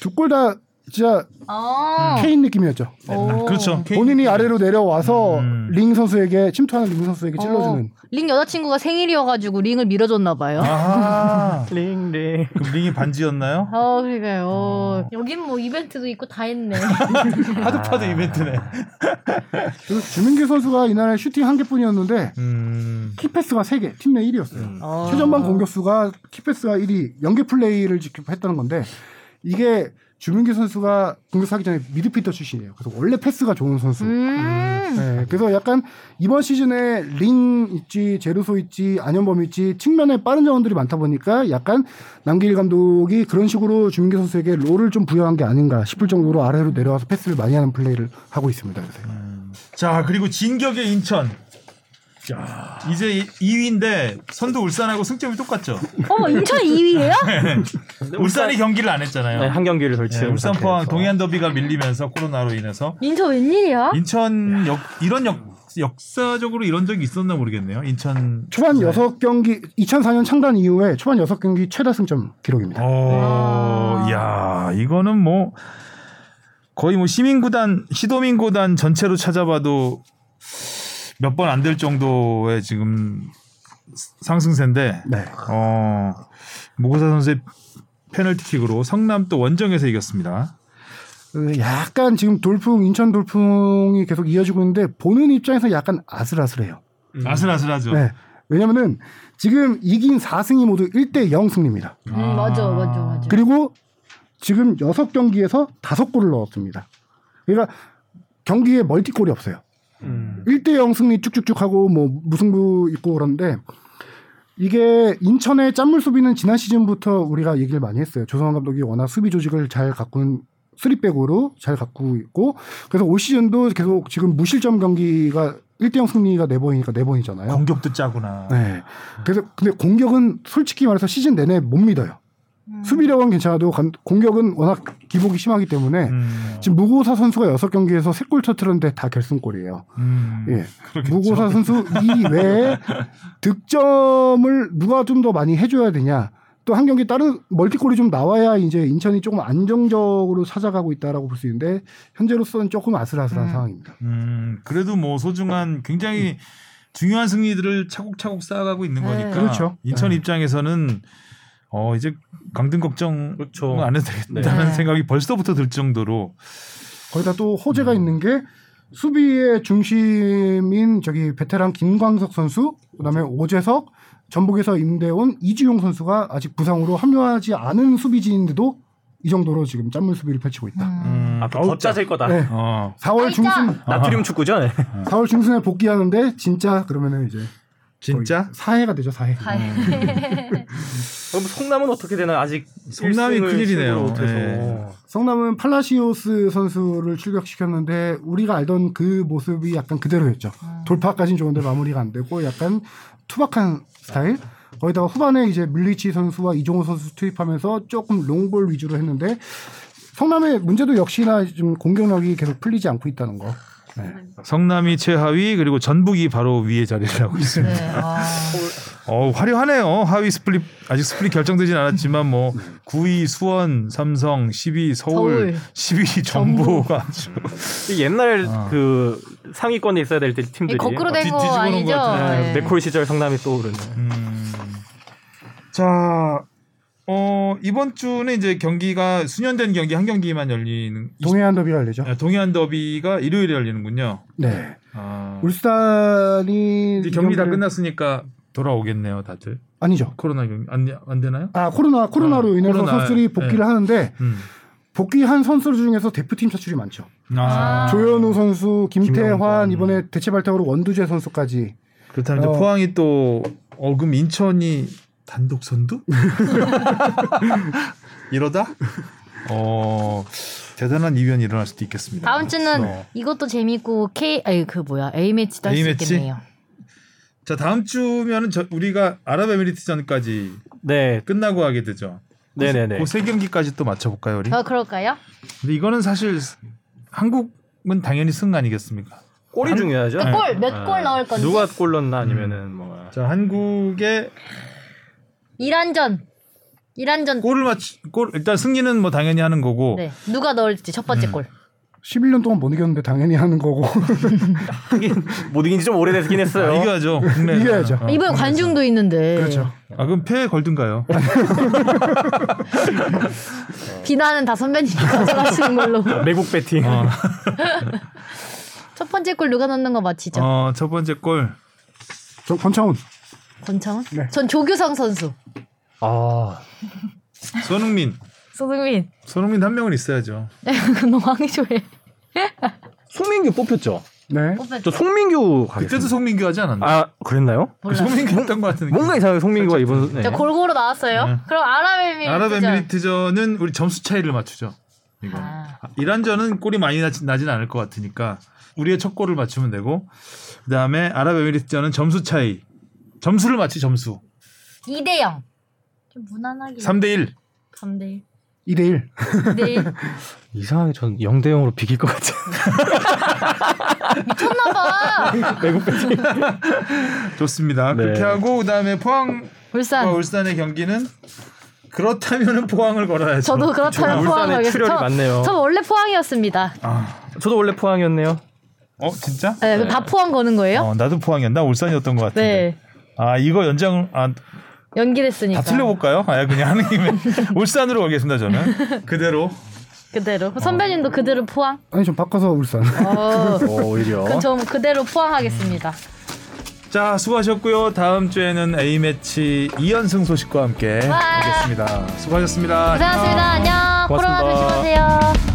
두 골 다 진짜 아. 케인 느낌이었죠. 오. 그렇죠. 본인이 아래로 내려와서 음. 링 선수에게 침투하는 링 선수에게 찔러주는 어, 링 여자친구가 생일이어가지고 링을 밀어줬나 봐요. 아하. 링링. 그럼 링이 반지였나요? 어, 그러니까요. 어. 여긴 뭐 이벤트도 있고 다 했네. 파도파도 이벤트네. 그리고 주민규 선수가 이날 슈팅 한 개뿐이었는데 음. key pass가 3개, 팀내 1위였어요. 어. 최전방 공격수가 key pass가 1위, 연계 플레이를 직접 했다는 건데 이게 주민규 선수가 공격하기 전에 미드필더 출신이에요. 그래서 원래 패스가 좋은 선수. 음. 네, 그래서 약간 이번 시즌에 링 있지, 제루소 있지, 안현범 있지 측면에 빠른 자원들이 많다 보니까 약간 남길 감독이 그런 식으로 주민규 선수에게 롤을 좀 부여한 게 아닌가 싶을 정도로 아래로 내려와서 패스를 많이 하는 플레이를 하고 있습니다. 요새. 자 그리고 진격의 인천. 이제 2위인데 선두 울산하고 승점이 똑같죠. 어머, 인천 2위예요? 울산이 경기를 안 했잖아요. 네, 한 경기를 덜 네, 울산. 포항 동해안 더비가 밀리면서 코로나로 인해서 인천 웬일이야? 인천 역 이런 역 역사적으로 이런 적이 있었나 모르겠네요. 인천 초반 네. 여섯 경기 2004년 창단 이후에 초반 여섯 경기 최다 승점 기록입니다. 어, 와. 야, 이거는 뭐 거의 뭐 시민구단, 시도민구단 전체로 찾아봐도 몇 번 안 될 정도의 지금 상승세인데, 네. 어, 모고사 선수의 페널티킥으로 성남 또 원정에서 이겼습니다. 그 약간 지금 돌풍 인천 돌풍이 계속 이어지고 있는데 보는 입장에서 약간 아슬아슬해요. 아슬아슬하죠. 네. 왜냐면은 지금 이긴 4승이 모두 1대 0 승리입니다. 음, 맞아, 맞아, 맞아. 그리고 지금 6경기에서 5골을 넣었습니다. 그러니까 경기에 멀티골이 없어요. 음. 1대 0 승리 쭉쭉쭉 하고 뭐 무승부 있고 그런데 이게 인천의 짠물 수비는 지난 시즌부터 우리가 얘기를 많이 했어요. 조성환 감독이 워낙 수비 조직을 잘 가꾼 쓰리백으로 잘 갖고 있고 그래서 올 시즌도 계속 지금 무실점 경기가 1대 0 승리가 네 번이니까 네 번이잖아요. 공격도 짜구나. 네. 그래서 근데 공격은 솔직히 말해서 시즌 내내 못 믿어요. 수비력은 괜찮아도 간- 공격은 워낙 기복이 심하기 때문에 음, 지금 무고사 선수가 여섯 경기에서 세골 터트렸는데 다 결승골이에요. 음, 예. 그렇겠죠. 무고사 선수 이 외에 득점을 누가 좀 더 많이 해줘야 되냐. 또 한 경기 다른 멀티골이 좀 나와야 이제 인천이 조금 안정적으로 찾아가고 있다라고 볼 수 있는데 현재로서는 조금 아슬아슬한 음. 상황입니다. 음, 그래도 뭐 소중한 굉장히 중요한 승리들을 차곡차곡 쌓아가고 있는 네. 거니까 그렇죠. 인천 네. 입장에서는 어 이제 강등 걱정 그렇죠. 안 해도 되겠다는 네. 생각이 벌써부터 들 정도로 거기다 또 호재가 있는 게 수비의 중심인 저기 베테랑 김광석 선수, 그다음에 오재석, 전북에서 임대온 이주용 선수가 아직 부상으로 합류하지 않은 수비진인데도 이 정도로 지금 짠물 수비를 펼치고 있다. 음, 아, 더 짜질 거다. 네. 어 4월 아이짜! 중순 나트륨 축구죠. 네. 4월 중순에 복귀하는데 진짜 그러면은 이제 진짜 사해가 되죠 사해. 그럼 송남은 어떻게 되나 아직 1승을 큰일이네요. 네. 성남은 팔라시오스 선수를 출격시켰는데 우리가 알던 그 모습이 약간 그대로였죠. 돌파까지는 좋은데 마무리가 안 되고 약간 투박한 스타일. 거기다가 후반에 이제 밀리치 선수와 이종호 선수 투입하면서 조금 long ball 위주로 했는데 성남의 문제도 역시나 좀 공격력이 계속 풀리지 않고 있다는 거. 네. 성남이 최하위 그리고 전북이 바로 위에 자리를 하고 있습니다. 네. 아. 어 화려하네요. 하위 split 아직 스플릿 결정되진 않았지만 뭐 9위 수원, 삼성, 10위 서울, 서울. 10위 전부가 아주 이 옛날 아. 그 상위권에 있어야 될때 팀들이 거꾸로 아, 된 뒤- 거 뒤집어 놓은 아니죠? 것 같은데. 네, 네콜 시절 성남이 떠오르는. 음. 자, 어, 이번 주는 이제 경기가 수년된 경기 한 경기만 열리는 동해안 더비가 열리죠. 아, 동해안 더비가 일요일에 열리는군요. 네. 아, 울산이 이제 이 경기 다 경기를- 끝났으니까 돌아오겠네요, 다들. 아니죠. 코로나 경기 안, 안 되나요? 아 코로나 코로나로 어, 인해서 코로나, 선수들이 복귀를 네. 하는데 음. 복귀한 선수들 중에서 대표팀 차출이 많죠. 아, 조현우 선수, 김태환 김영권. 이번에 대체 발탁으로 원두재 선수까지 그렇다면 어. 포항이 또 어, 그럼 인천이 단독 선두? 이러다? 어, 대단한 이변이 일어날 수도 있겠습니다. 다음 주는 어. 이것도 재밌고 K 아니 그 뭐야 A 할수 매치? 있겠네요. 자 다음 주면은 저, 우리가 아랍에미리트전까지 네, 끝나고 하게 되죠. 네네네. 그세 경기까지 또 맞춰볼까요, 우리? 어 그럴까요? 근데 이거는 사실 한국은 당연히 승 아니겠습니까? 골이 중요하죠. 몇 골, 몇 아, 골 넣을 건지. 누가 골 넣나 아니면은 뭐. 자 한국의 이란전. 이란전. 골을 맞추 골 일단 승리는 뭐 당연히 하는 거고 네. 누가 넣을지 첫 번째 음. 골. 11년 동안 못 이겼는데 당연히 하는 거고 못 이긴 지 좀 오래됐긴 했어요. 아, 이겨야죠. 국내 이겨야죠. 이번에 관중도 있는데. 그렇죠. 아 그럼 패 걸든가요? 비난은 다 선배님이 가져가시는 걸로. 매국 배팅. 어, 첫 번째 골 누가 넣는 거 맞히죠? 어, 첫 번째 골 저 권창훈 권창훈? 네. 전 조규성 선수. 아, 손흥민 손흥민. 손흥민 한 명은 있어야죠. 너무 황희조해. 송민규 뽑혔죠. 네 저 송민규 그때도 가겠습니다. 송민규 하지 않았나? 아, 그랬나요? 그 송민규 했던 것 같은데. 뭔가 이상하게 송민규가 이번 네. 자, 골고루 나왔어요. 네. 그럼 아랍에미리트. 아랍에미리트전은 우리 점수 차이를 맞추죠. 이거 아. 이란전은 골이 많이 나진, 나진 않을 것 같으니까 우리의 첫 골을 맞추면 되고 그다음에 아랍에미리트전은 점수 차이 점수를 맞추 점수 2대 0. 좀 무난하게. 3대 1 3대 1. 2대1 2대 1. 이상하게 전 0대 0으로 비길 것 같아요. 미쳤나봐. 배팅. 좋습니다. 네. 그렇게 하고 그다음에 포항과 울산. 울산의 경기는 그렇다면은 포항을 걸어야죠. 저도 그렇다면 포항 울산에 가겠습니다. 출혈이 저- 많네요. 저 원래 포항이었습니다. 아, 저도 원래 포항이었네요. 어 진짜? 네, 다 포항 거는 거예요? 어, 나도 포항이었나 울산이었던 것 같은데. 네. 아 이거 연장 아, 다 연기됐으니까. 틀려볼까요? 아 그냥 하는 김에 울산으로 가겠습니다 저는 그대로. 그대로. 선배님도 그대로 포항? 아니 좀 바꿔서 울산 어. 오, 오히려. 그럼 저 그대로 포항하겠습니다. 자 수고하셨고요. 다음 주에는 A 매치 2연승 소식과 함께 와. 하겠습니다. 수고하셨습니다. 고생하셨습니다. 안녕. 코로나 고맙습니다. 조심하세요.